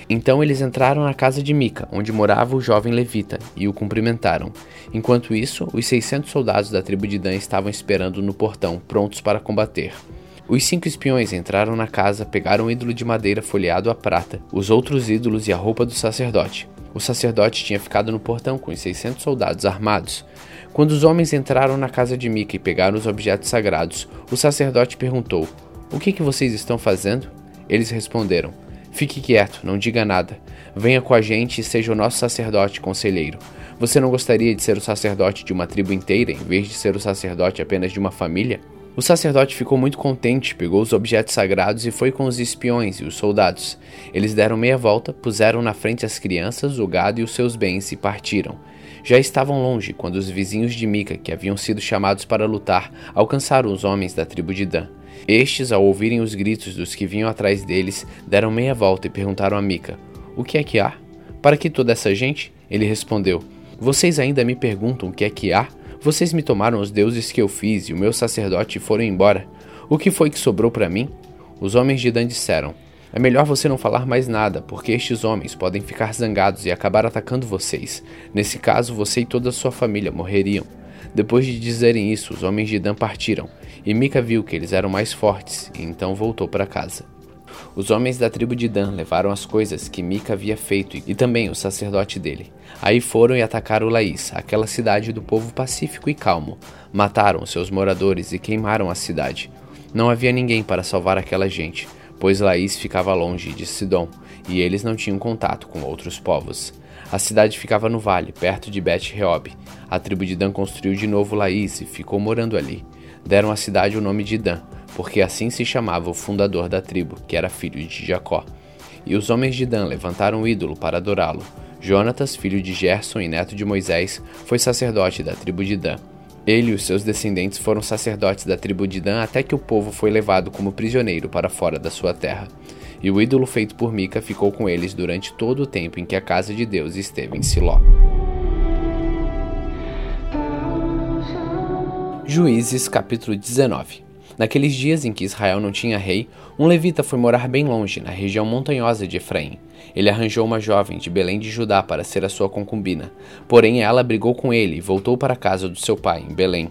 Então eles entraram na casa de Mica, onde morava o jovem levita, e o cumprimentaram. Enquanto isso, os seiscentos soldados da tribo de Dan estavam esperando no portão, prontos para combater. Os cinco espiões entraram na casa, pegaram o ídolo de madeira folheado a prata, os outros ídolos e a roupa do sacerdote. O sacerdote tinha ficado no portão com os 600 soldados armados. Quando os homens entraram na casa de Mica e pegaram os objetos sagrados, o sacerdote perguntou: O que, que vocês estão fazendo? Eles responderam: Fique quieto, não diga nada. Venha com a gente e seja o nosso sacerdote conselheiro. Você não gostaria de ser o sacerdote de uma tribo inteira em vez de ser o sacerdote apenas de uma família? O sacerdote ficou muito contente, pegou os objetos sagrados e foi com os espiões e os soldados. Eles deram meia volta, puseram na frente as crianças, o gado e os seus bens e partiram. Já estavam longe quando os vizinhos de Mica, que haviam sido chamados para lutar, alcançaram os homens da tribo de Dan. Estes, ao ouvirem os gritos dos que vinham atrás deles, deram meia volta e perguntaram a Mica: O que é que há? Para que toda essa gente? Ele respondeu: Vocês ainda me perguntam o que é que há? Vocês me tomaram os deuses que eu fiz e o meu sacerdote foram embora. O que foi que sobrou para mim? Os homens de Dan disseram: É melhor você não falar mais nada, porque estes homens podem ficar zangados e acabar atacando vocês. Nesse caso, você e toda a sua família morreriam. Depois de dizerem isso, os homens de Dan partiram, e Mica viu que eles eram mais fortes, e então voltou para casa. Os homens da tribo de Dan levaram as coisas que Mica havia feito e também o sacerdote dele. Aí foram e atacaram Laís, aquela cidade do povo pacífico e calmo. Mataram seus moradores e queimaram a cidade. Não havia ninguém para salvar aquela gente, pois Laís ficava longe de Sidom e eles não tinham contato com outros povos. A cidade ficava no vale, perto de Bet-Reob. A tribo de Dan construiu de novo Laís e ficou morando ali. Deram à cidade o nome de Dan, porque assim se chamava o fundador da tribo, que era filho de Jacó. E os homens de Dan levantaram o ídolo para adorá-lo. Jonatas, filho de Gerson e neto de Moisés, foi sacerdote da tribo de Dan. Ele e os seus descendentes foram sacerdotes da tribo de Dan até que o povo foi levado como prisioneiro para fora da sua terra. E o ídolo feito por Mica ficou com eles durante todo o tempo em que a casa de Deus esteve em Siló. Juízes capítulo 19 Naqueles dias em que Israel não tinha rei, um levita foi morar bem longe, na região montanhosa de Efraim. Ele arranjou uma jovem de Belém de Judá para ser a sua concubina. Porém, ela brigou com ele e voltou para a casa do seu pai, em Belém.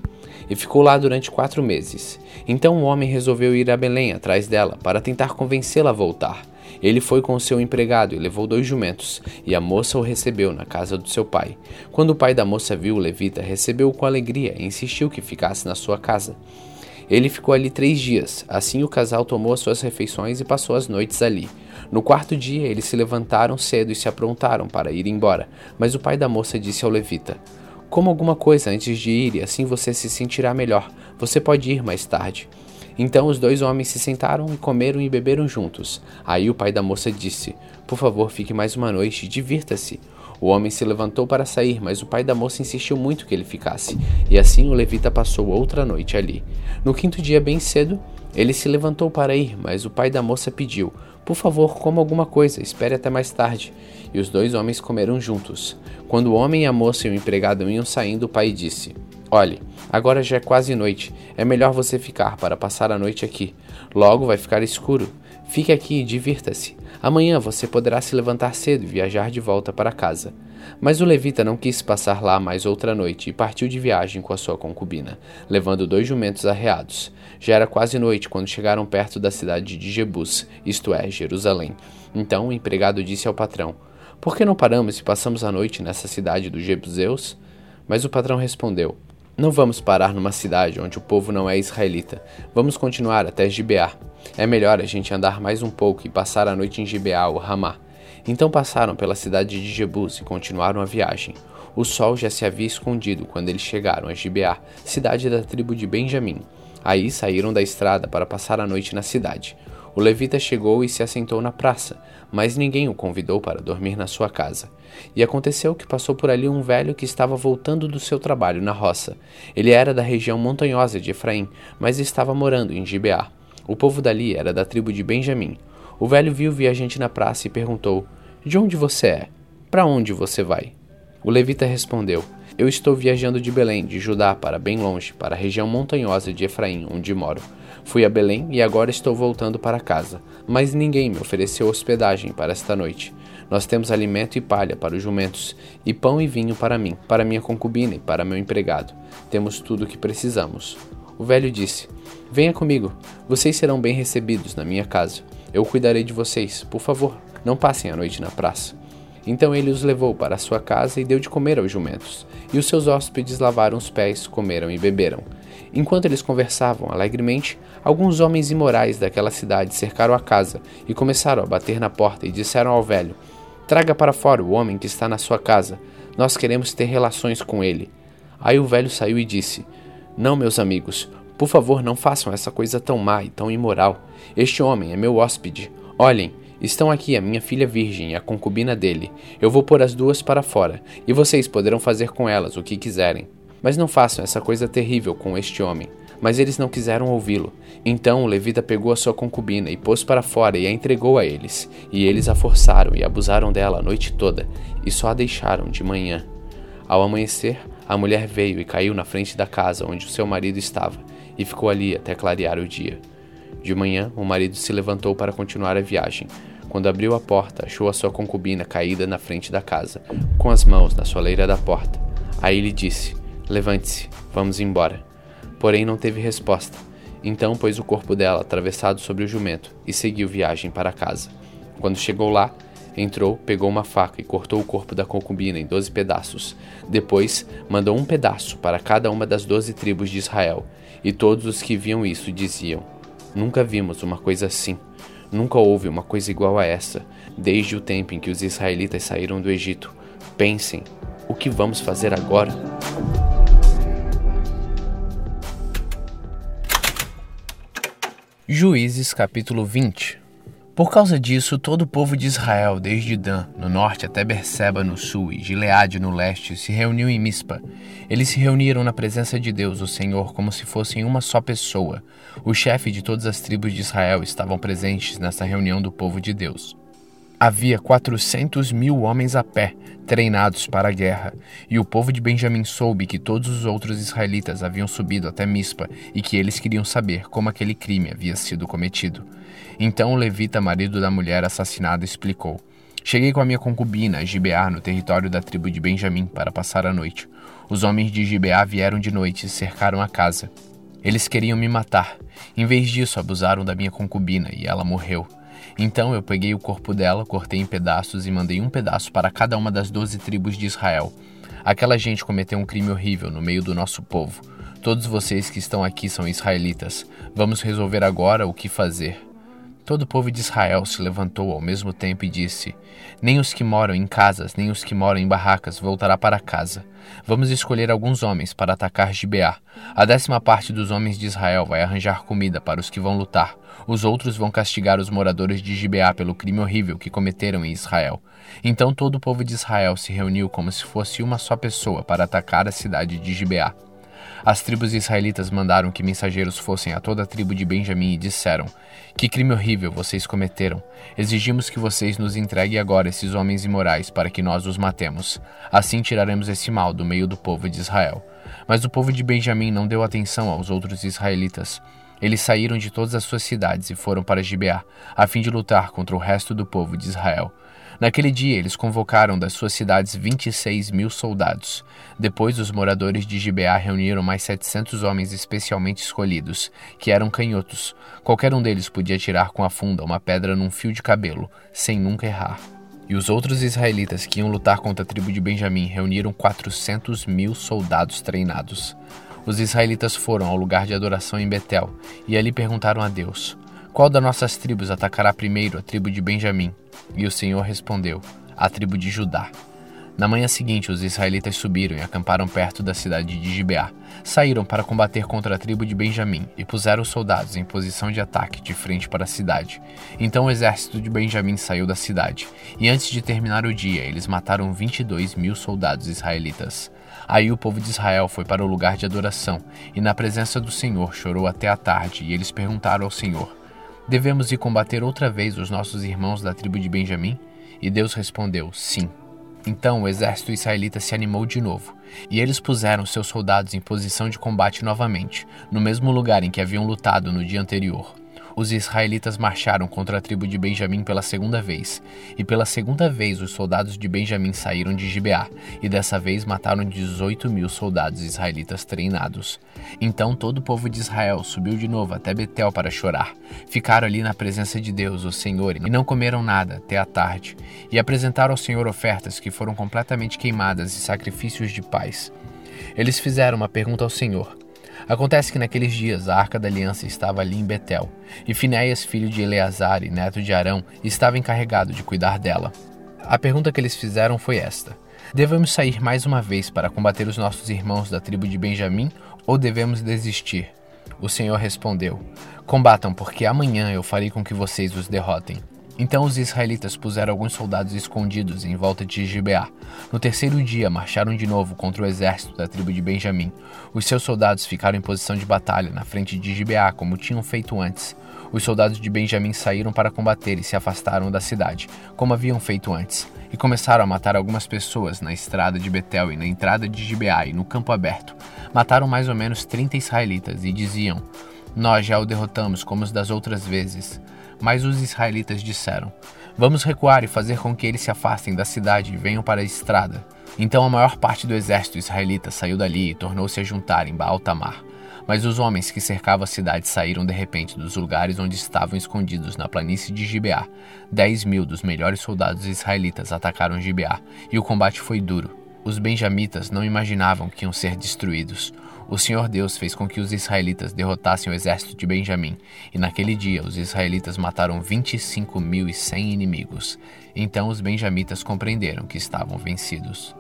E ficou lá durante quatro meses. Então o homem resolveu ir a Belém atrás dela para tentar convencê-la a voltar. Ele foi com seu empregado e levou dois jumentos, e a moça o recebeu na casa do seu pai. Quando o pai da moça viu o levita, recebeu-o com alegria e insistiu que ficasse na sua casa. Ele ficou ali três dias. Assim o casal tomou as suas refeições e passou as noites ali. No quarto dia, eles se levantaram cedo e se aprontaram para ir embora. Mas o pai da moça disse ao levita: Coma alguma coisa antes de ir e assim você se sentirá melhor. Você pode ir mais tarde. Então os dois homens se sentaram e comeram e beberam juntos. Aí o pai da moça disse: Por favor, fique mais uma noite, divirta-se. O homem se levantou para sair, mas o pai da moça insistiu muito que ele ficasse, e assim o levita passou outra noite ali. No quinto dia, bem cedo, ele se levantou para ir, mas o pai da moça pediu: Por favor, coma alguma coisa, espere até mais tarde. E os dois homens comeram juntos. Quando o homem, a moça e o empregado iam saindo, o pai disse: Olhe, agora já é quase noite. É melhor você ficar para passar a noite aqui. Logo vai ficar escuro. Fique aqui e divirta-se. Amanhã você poderá se levantar cedo e viajar de volta para casa. Mas o levita não quis passar lá mais outra noite e partiu de viagem com a sua concubina, levando dois jumentos arreados. Já era quase noite quando chegaram perto da cidade de Jebus, isto é, Jerusalém. Então o empregado disse ao patrão: Por que não paramos e passamos a noite nessa cidade dos Jebuseus? Mas o patrão respondeu: Não vamos parar numa cidade onde o povo não é israelita. Vamos continuar até Gibeá. É melhor a gente andar mais um pouco e passar a noite em Gibeá ou Ramá. Então passaram pela cidade de Jebus e continuaram a viagem. O sol já se havia escondido quando eles chegaram a Gibeá, cidade da tribo de Benjamim. Aí saíram da estrada para passar a noite na cidade. O levita chegou e se assentou na praça, mas ninguém o convidou para dormir na sua casa. E aconteceu que passou por ali um velho que estava voltando do seu trabalho na roça. Ele era da região montanhosa de Efraim, mas estava morando em Gibeá. O povo dali era da tribo de Benjamim. O velho viu o viajante na praça e perguntou: De onde você é? Para onde você vai? O levita respondeu: Eu estou viajando de Belém, de Judá, para bem longe, para a região montanhosa de Efraim, onde moro. Fui a Belém e agora estou voltando para casa, mas ninguém me ofereceu hospedagem para esta noite. Nós temos alimento e palha para os jumentos, e pão e vinho para mim, para minha concubina e para meu empregado. Temos tudo o que precisamos. O velho disse: Venha comigo, vocês serão bem recebidos na minha casa. Eu cuidarei de vocês. Por favor, não passem a noite na praça. Então ele os levou para sua casa e deu de comer aos jumentos. E os seus hóspedes lavaram os pés, comeram e beberam. Enquanto eles conversavam alegremente, alguns homens imorais daquela cidade cercaram a casa e começaram a bater na porta e disseram ao velho: Traga para fora o homem que está na sua casa. Nós queremos ter relações com ele. Aí o velho saiu e disse: Não, meus amigos, por favor, não façam essa coisa tão má e tão imoral. Este homem é meu hóspede. Olhem, estão aqui a minha filha virgem e a concubina dele. Eu vou pôr as duas para fora, e vocês poderão fazer com elas o que quiserem. Mas não façam essa coisa terrível com este homem. Mas eles não quiseram ouvi-lo. Então o levita pegou a sua concubina e pôs para fora e a entregou a eles. E eles a forçaram e abusaram dela a noite toda, e só a deixaram de manhã. Ao amanhecer, a mulher veio e caiu na frente da casa onde o seu marido estava e ficou ali até clarear o dia. De manhã, o marido se levantou para continuar a viagem. Quando abriu a porta, achou a sua concubina caída na frente da casa, com as mãos na soleira da porta. Aí lhe disse: Levante-se, vamos embora. Porém, não teve resposta. Então pôs o corpo dela atravessado sobre o jumento e seguiu viagem para casa. Quando chegou lá, entrou, pegou uma faca e cortou o corpo da concubina em doze pedaços. Depois, mandou um pedaço para cada uma das doze tribos de Israel e todos os que viam isso diziam: Nunca vimos uma coisa assim. Nunca houve uma coisa igual a essa, desde o tempo em que os israelitas saíram do Egito. Pensem, o que vamos fazer agora? Juízes capítulo 20 por causa disso, todo o povo de Israel, desde Dan, no norte, até Berseba, no sul, e Gileade, no leste, se reuniu em Mispa. Eles se reuniram na presença de Deus, o Senhor, como se fossem uma só pessoa. O chefe de todas as tribos de Israel estavam presentes nessa reunião do povo de Deus. Havia quatrocentos mil homens a pé, treinados para a guerra, e o povo de Benjamim soube que todos os outros israelitas haviam subido até Mispa e que eles queriam saber como aquele crime havia sido cometido. Então o levita, marido da mulher assassinada, explicou: Cheguei com a minha concubina, a Gibeá, no território da tribo de Benjamim, para passar a noite. Os homens de Gibeá vieram de noite e cercaram a casa. Eles queriam me matar. Em vez disso, abusaram da minha concubina e ela morreu. Então eu peguei o corpo dela, cortei em pedaços e mandei um pedaço para cada uma das doze tribos de Israel. Aquela gente cometeu um crime horrível no meio do nosso povo. Todos vocês que estão aqui são israelitas. Vamos resolver agora o que fazer. Todo o povo de Israel se levantou ao mesmo tempo e disse: Nem os que moram em casas, nem os que moram em barracas voltará para casa. Vamos escolher alguns homens para atacar Gibeá. A décima parte dos homens de Israel vai arranjar comida para os que vão lutar. Os outros vão castigar os moradores de Gibeá pelo crime horrível que cometeram em Israel. Então todo o povo de Israel se reuniu como se fosse uma só pessoa para atacar a cidade de Gibeá. As tribos israelitas mandaram que mensageiros fossem a toda a tribo de Benjamim e disseram: Que crime horrível vocês cometeram! Exigimos que vocês nos entreguem agora esses homens imorais para que nós os matemos. Assim tiraremos esse mal do meio do povo de Israel. Mas o povo de Benjamim não deu atenção aos outros israelitas. Eles saíram de todas as suas cidades e foram para Gibeá, a fim de lutar contra o resto do povo de Israel. Naquele dia, eles convocaram das suas cidades 26 mil soldados. Depois, os moradores de Gibeá reuniram mais 700 homens especialmente escolhidos, que eram canhotos. Qualquer um deles podia tirar com a funda uma pedra num fio de cabelo, sem nunca errar. E os outros israelitas que iam lutar contra a tribo de Benjamim reuniram 400 mil soldados treinados. Os israelitas foram ao lugar de adoração em Betel e ali perguntaram a Deus: Qual das nossas tribos atacará primeiro a tribo de Benjamim? E o Senhor respondeu: A tribo de Judá. Na manhã seguinte, os israelitas subiram e acamparam perto da cidade de Gibeá. Saíram para combater contra a tribo de Benjamim e puseram os soldados em posição de ataque de frente para a cidade. Então o exército de Benjamim saiu da cidade, e antes de terminar o dia, eles mataram 22 mil soldados israelitas. Aí o povo de Israel foi para o lugar de adoração, e na presença do Senhor chorou até a tarde, e eles perguntaram ao Senhor: Devemos ir combater outra vez os nossos irmãos da tribo de Benjamim? E Deus respondeu: Sim. Então o exército israelita se animou de novo, e eles puseram seus soldados em posição de combate novamente, no mesmo lugar em que haviam lutado no dia anterior os israelitas marcharam contra a tribo de Benjamim pela segunda vez, e pela segunda vez os soldados de Benjamim saíram de Gibeá, e dessa vez mataram 18 mil soldados israelitas treinados. Então todo o povo de Israel subiu de novo até Betel para chorar. Ficaram ali na presença de Deus, o Senhor, e não comeram nada até a tarde, e apresentaram ao Senhor ofertas que foram completamente queimadas e sacrifícios de paz. Eles fizeram uma pergunta ao Senhor. Acontece que naqueles dias a arca da aliança estava ali em Betel, e Finéias, filho de Eleazar e neto de Arão, estava encarregado de cuidar dela. A pergunta que eles fizeram foi esta: Devemos sair mais uma vez para combater os nossos irmãos da tribo de Benjamim ou devemos desistir? O Senhor respondeu: Combatam, porque amanhã eu farei com que vocês os derrotem. Então os israelitas puseram alguns soldados escondidos em volta de Gibeá. No terceiro dia, marcharam de novo contra o exército da tribo de Benjamim. Os seus soldados ficaram em posição de batalha na frente de Gibeá, como tinham feito antes. Os soldados de Benjamim saíram para combater e se afastaram da cidade, como haviam feito antes, e começaram a matar algumas pessoas na estrada de Betel e na entrada de Gibeá e no campo aberto. Mataram mais ou menos 30 israelitas e diziam: Nós já o derrotamos como as das outras vezes. Mas os israelitas disseram: Vamos recuar e fazer com que eles se afastem da cidade e venham para a estrada. Então a maior parte do exército israelita saiu dali e tornou-se a juntar em Baal Tamar. Mas os homens que cercavam a cidade saíram de repente dos lugares onde estavam escondidos na planície de Gibeá. Dez mil dos melhores soldados israelitas atacaram Gibeá, e o combate foi duro. Os benjamitas não imaginavam que iam ser destruídos. O Senhor Deus fez com que os israelitas derrotassem o exército de Benjamim, e naquele dia os israelitas mataram 25.100 inimigos. Então os benjamitas compreenderam que estavam vencidos.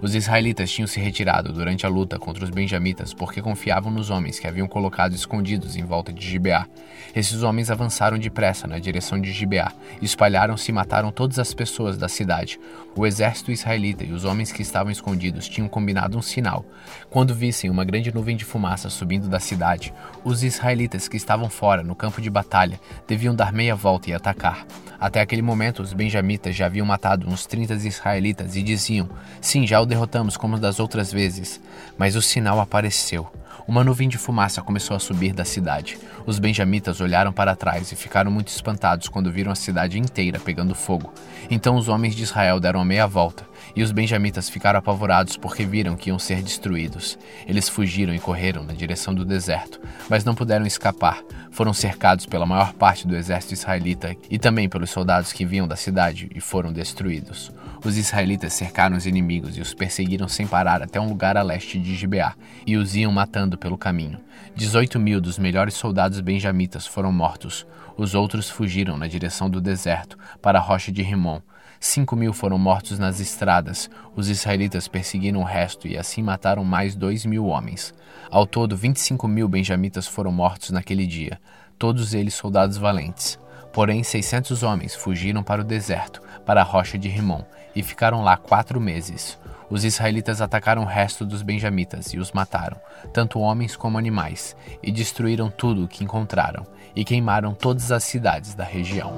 Os israelitas tinham se retirado durante a luta contra os benjamitas porque confiavam nos homens que haviam colocado escondidos em volta de Gibeá. Esses homens avançaram depressa na direção de Gibeá, espalharam-se e mataram todas as pessoas da cidade. O exército israelita e os homens que estavam escondidos tinham combinado um sinal. Quando vissem uma grande nuvem de fumaça subindo da cidade, os israelitas que estavam fora, no campo de batalha, deviam dar meia volta e atacar. Até aquele momento, os benjamitas já haviam matado uns 30 israelitas e diziam: Sim, já o derrotamos como das outras vezes, mas o sinal apareceu. Uma nuvem de fumaça começou a subir da cidade. Os benjamitas olharam para trás e ficaram muito espantados quando viram a cidade inteira pegando fogo. Então os homens de Israel deram a meia volta, e os benjamitas ficaram apavorados porque viram que iam ser destruídos. Eles fugiram e correram na direção do deserto, mas não puderam escapar. Foram cercados pela maior parte do exército israelita e também pelos soldados que vinham da cidade e foram destruídos. Os israelitas cercaram os inimigos e os perseguiram sem parar até um lugar a leste de Gibeá, e os iam matando pelo caminho. 18 mil dos melhores soldados benjamitas foram mortos. Os outros fugiram na direção do deserto, para a rocha de Rimon. Cinco mil foram mortos nas estradas. Os israelitas perseguiram o resto e assim mataram mais dois mil homens. Ao todo, 25 mil benjamitas foram mortos naquele dia, todos eles soldados valentes. Porém, 600 homens fugiram para o deserto, para a rocha de Rimon, e ficaram lá quatro meses. Os israelitas atacaram o resto dos benjamitas e os mataram, tanto homens como animais, e destruíram tudo o que encontraram, e queimaram todas as cidades da região.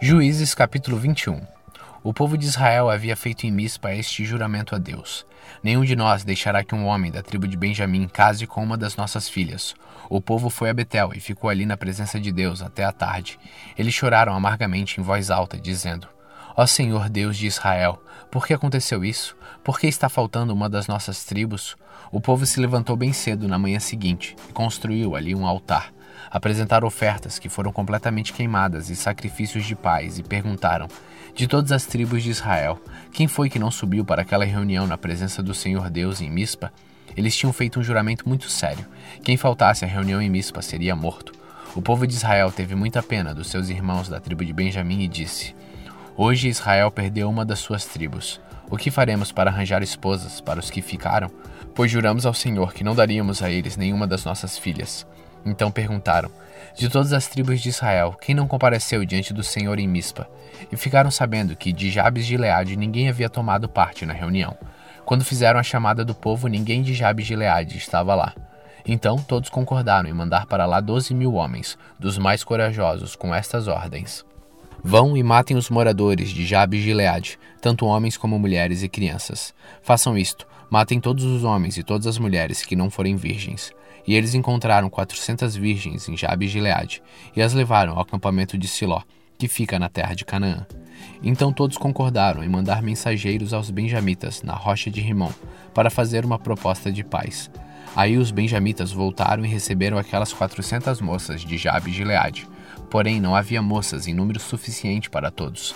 Juízes capítulo 21 O povo de Israel havia feito em Mispa este juramento a Deus: Nenhum de nós deixará que um homem da tribo de Benjamim case com uma das nossas filhas. O povo foi a Betel e ficou ali na presença de Deus até a tarde. Eles choraram amargamente em voz alta, dizendo: Ó Senhor Deus de Israel, por que aconteceu isso? Por que está faltando uma das nossas tribos? O povo se levantou bem cedo na manhã seguinte e construiu ali um altar. Apresentaram ofertas que foram completamente queimadas e sacrifícios de paz e perguntaram: De todas as tribos de Israel, quem foi que não subiu para aquela reunião na presença do Senhor Deus em Mispa? Eles tinham feito um juramento muito sério. Quem faltasse à reunião em Mispa seria morto. O povo de Israel teve muita pena dos seus irmãos da tribo de Benjamim e disse: Hoje Israel perdeu uma das suas tribos. O que faremos para arranjar esposas para os que ficaram? Pois juramos ao Senhor que não daríamos a eles nenhuma das nossas filhas. Então perguntaram: De todas as tribos de Israel, quem não compareceu diante do Senhor em Mispa? E ficaram sabendo que de Jabes de Leade ninguém havia tomado parte na reunião. Quando fizeram a chamada do povo, ninguém de Jabes de Leade estava lá. Então todos concordaram em mandar para lá doze mil homens, dos mais corajosos, com estas ordens: Vão e matem os moradores de Jabes de Leade, tanto homens como mulheres e crianças. Façam isto, matem todos os homens e todas as mulheres que não forem virgens. E eles encontraram quatrocentas virgens em Jabes de Leade, e as levaram ao acampamento de Siló, que fica na terra de Canaã. Então todos concordaram em mandar mensageiros aos benjamitas na rocha de Rimon para fazer uma proposta de paz. Aí os benjamitas voltaram e receberam aquelas quatrocentas moças de Jabe de Gileade. Porém, não havia moças em número suficiente para todos.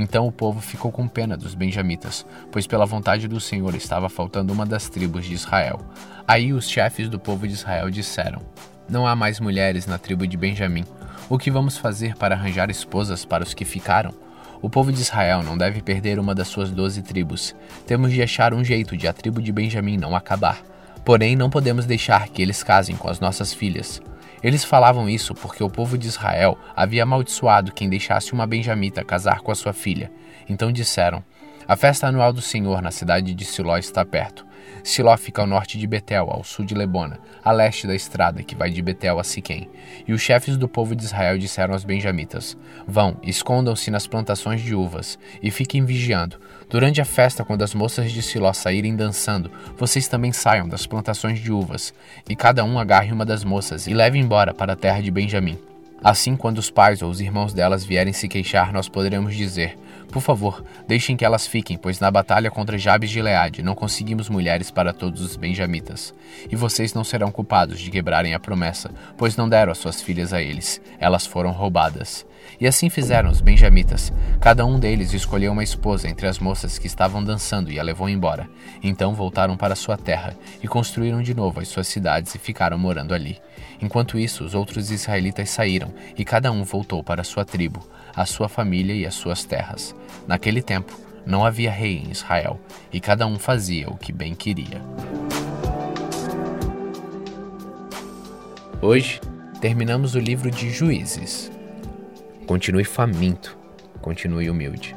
Então o povo ficou com pena dos benjamitas, pois pela vontade do Senhor estava faltando uma das tribos de Israel. Aí os chefes do povo de Israel disseram: Não há mais mulheres na tribo de Benjamim. O que vamos fazer para arranjar esposas para os que ficaram? O povo de Israel não deve perder uma das suas doze tribos. Temos de achar um jeito de a tribo de Benjamim não acabar. Porém, não podemos deixar que eles casem com as nossas filhas. Eles falavam isso porque o povo de Israel havia amaldiçoado quem deixasse uma benjamita casar com a sua filha. Então disseram: A festa anual do Senhor na cidade de Siló está perto. Siló fica ao norte de Betel, ao sul de Lebona, a leste da estrada que vai de Betel a Siquém. E os chefes do povo de Israel disseram aos benjamitas: Vão, escondam-se nas plantações de uvas e fiquem vigiando. Durante a festa, quando as moças de Siló saírem dançando, vocês também saiam das plantações de uvas, e cada um agarre uma das moças e leve embora para a terra de Benjamim. Assim, quando os pais ou os irmãos delas vierem se queixar, nós poderemos dizer: Por favor, deixem que elas fiquem, pois na batalha contra Jabes de Leade não conseguimos mulheres para todos os benjamitas. E vocês não serão culpados de quebrarem a promessa, pois não deram as suas filhas a eles, elas foram roubadas. E assim fizeram os benjamitas. Cada um deles escolheu uma esposa entre as moças que estavam dançando e a levou embora. Então voltaram para sua terra e construíram de novo as suas cidades e ficaram morando ali. Enquanto isso, os outros israelitas saíram e cada um voltou para sua tribo, a sua família e as suas terras. Naquele tempo, não havia rei em Israel e cada um fazia o que bem queria. Hoje, terminamos o livro de Juízes. Continue faminto, continue humilde.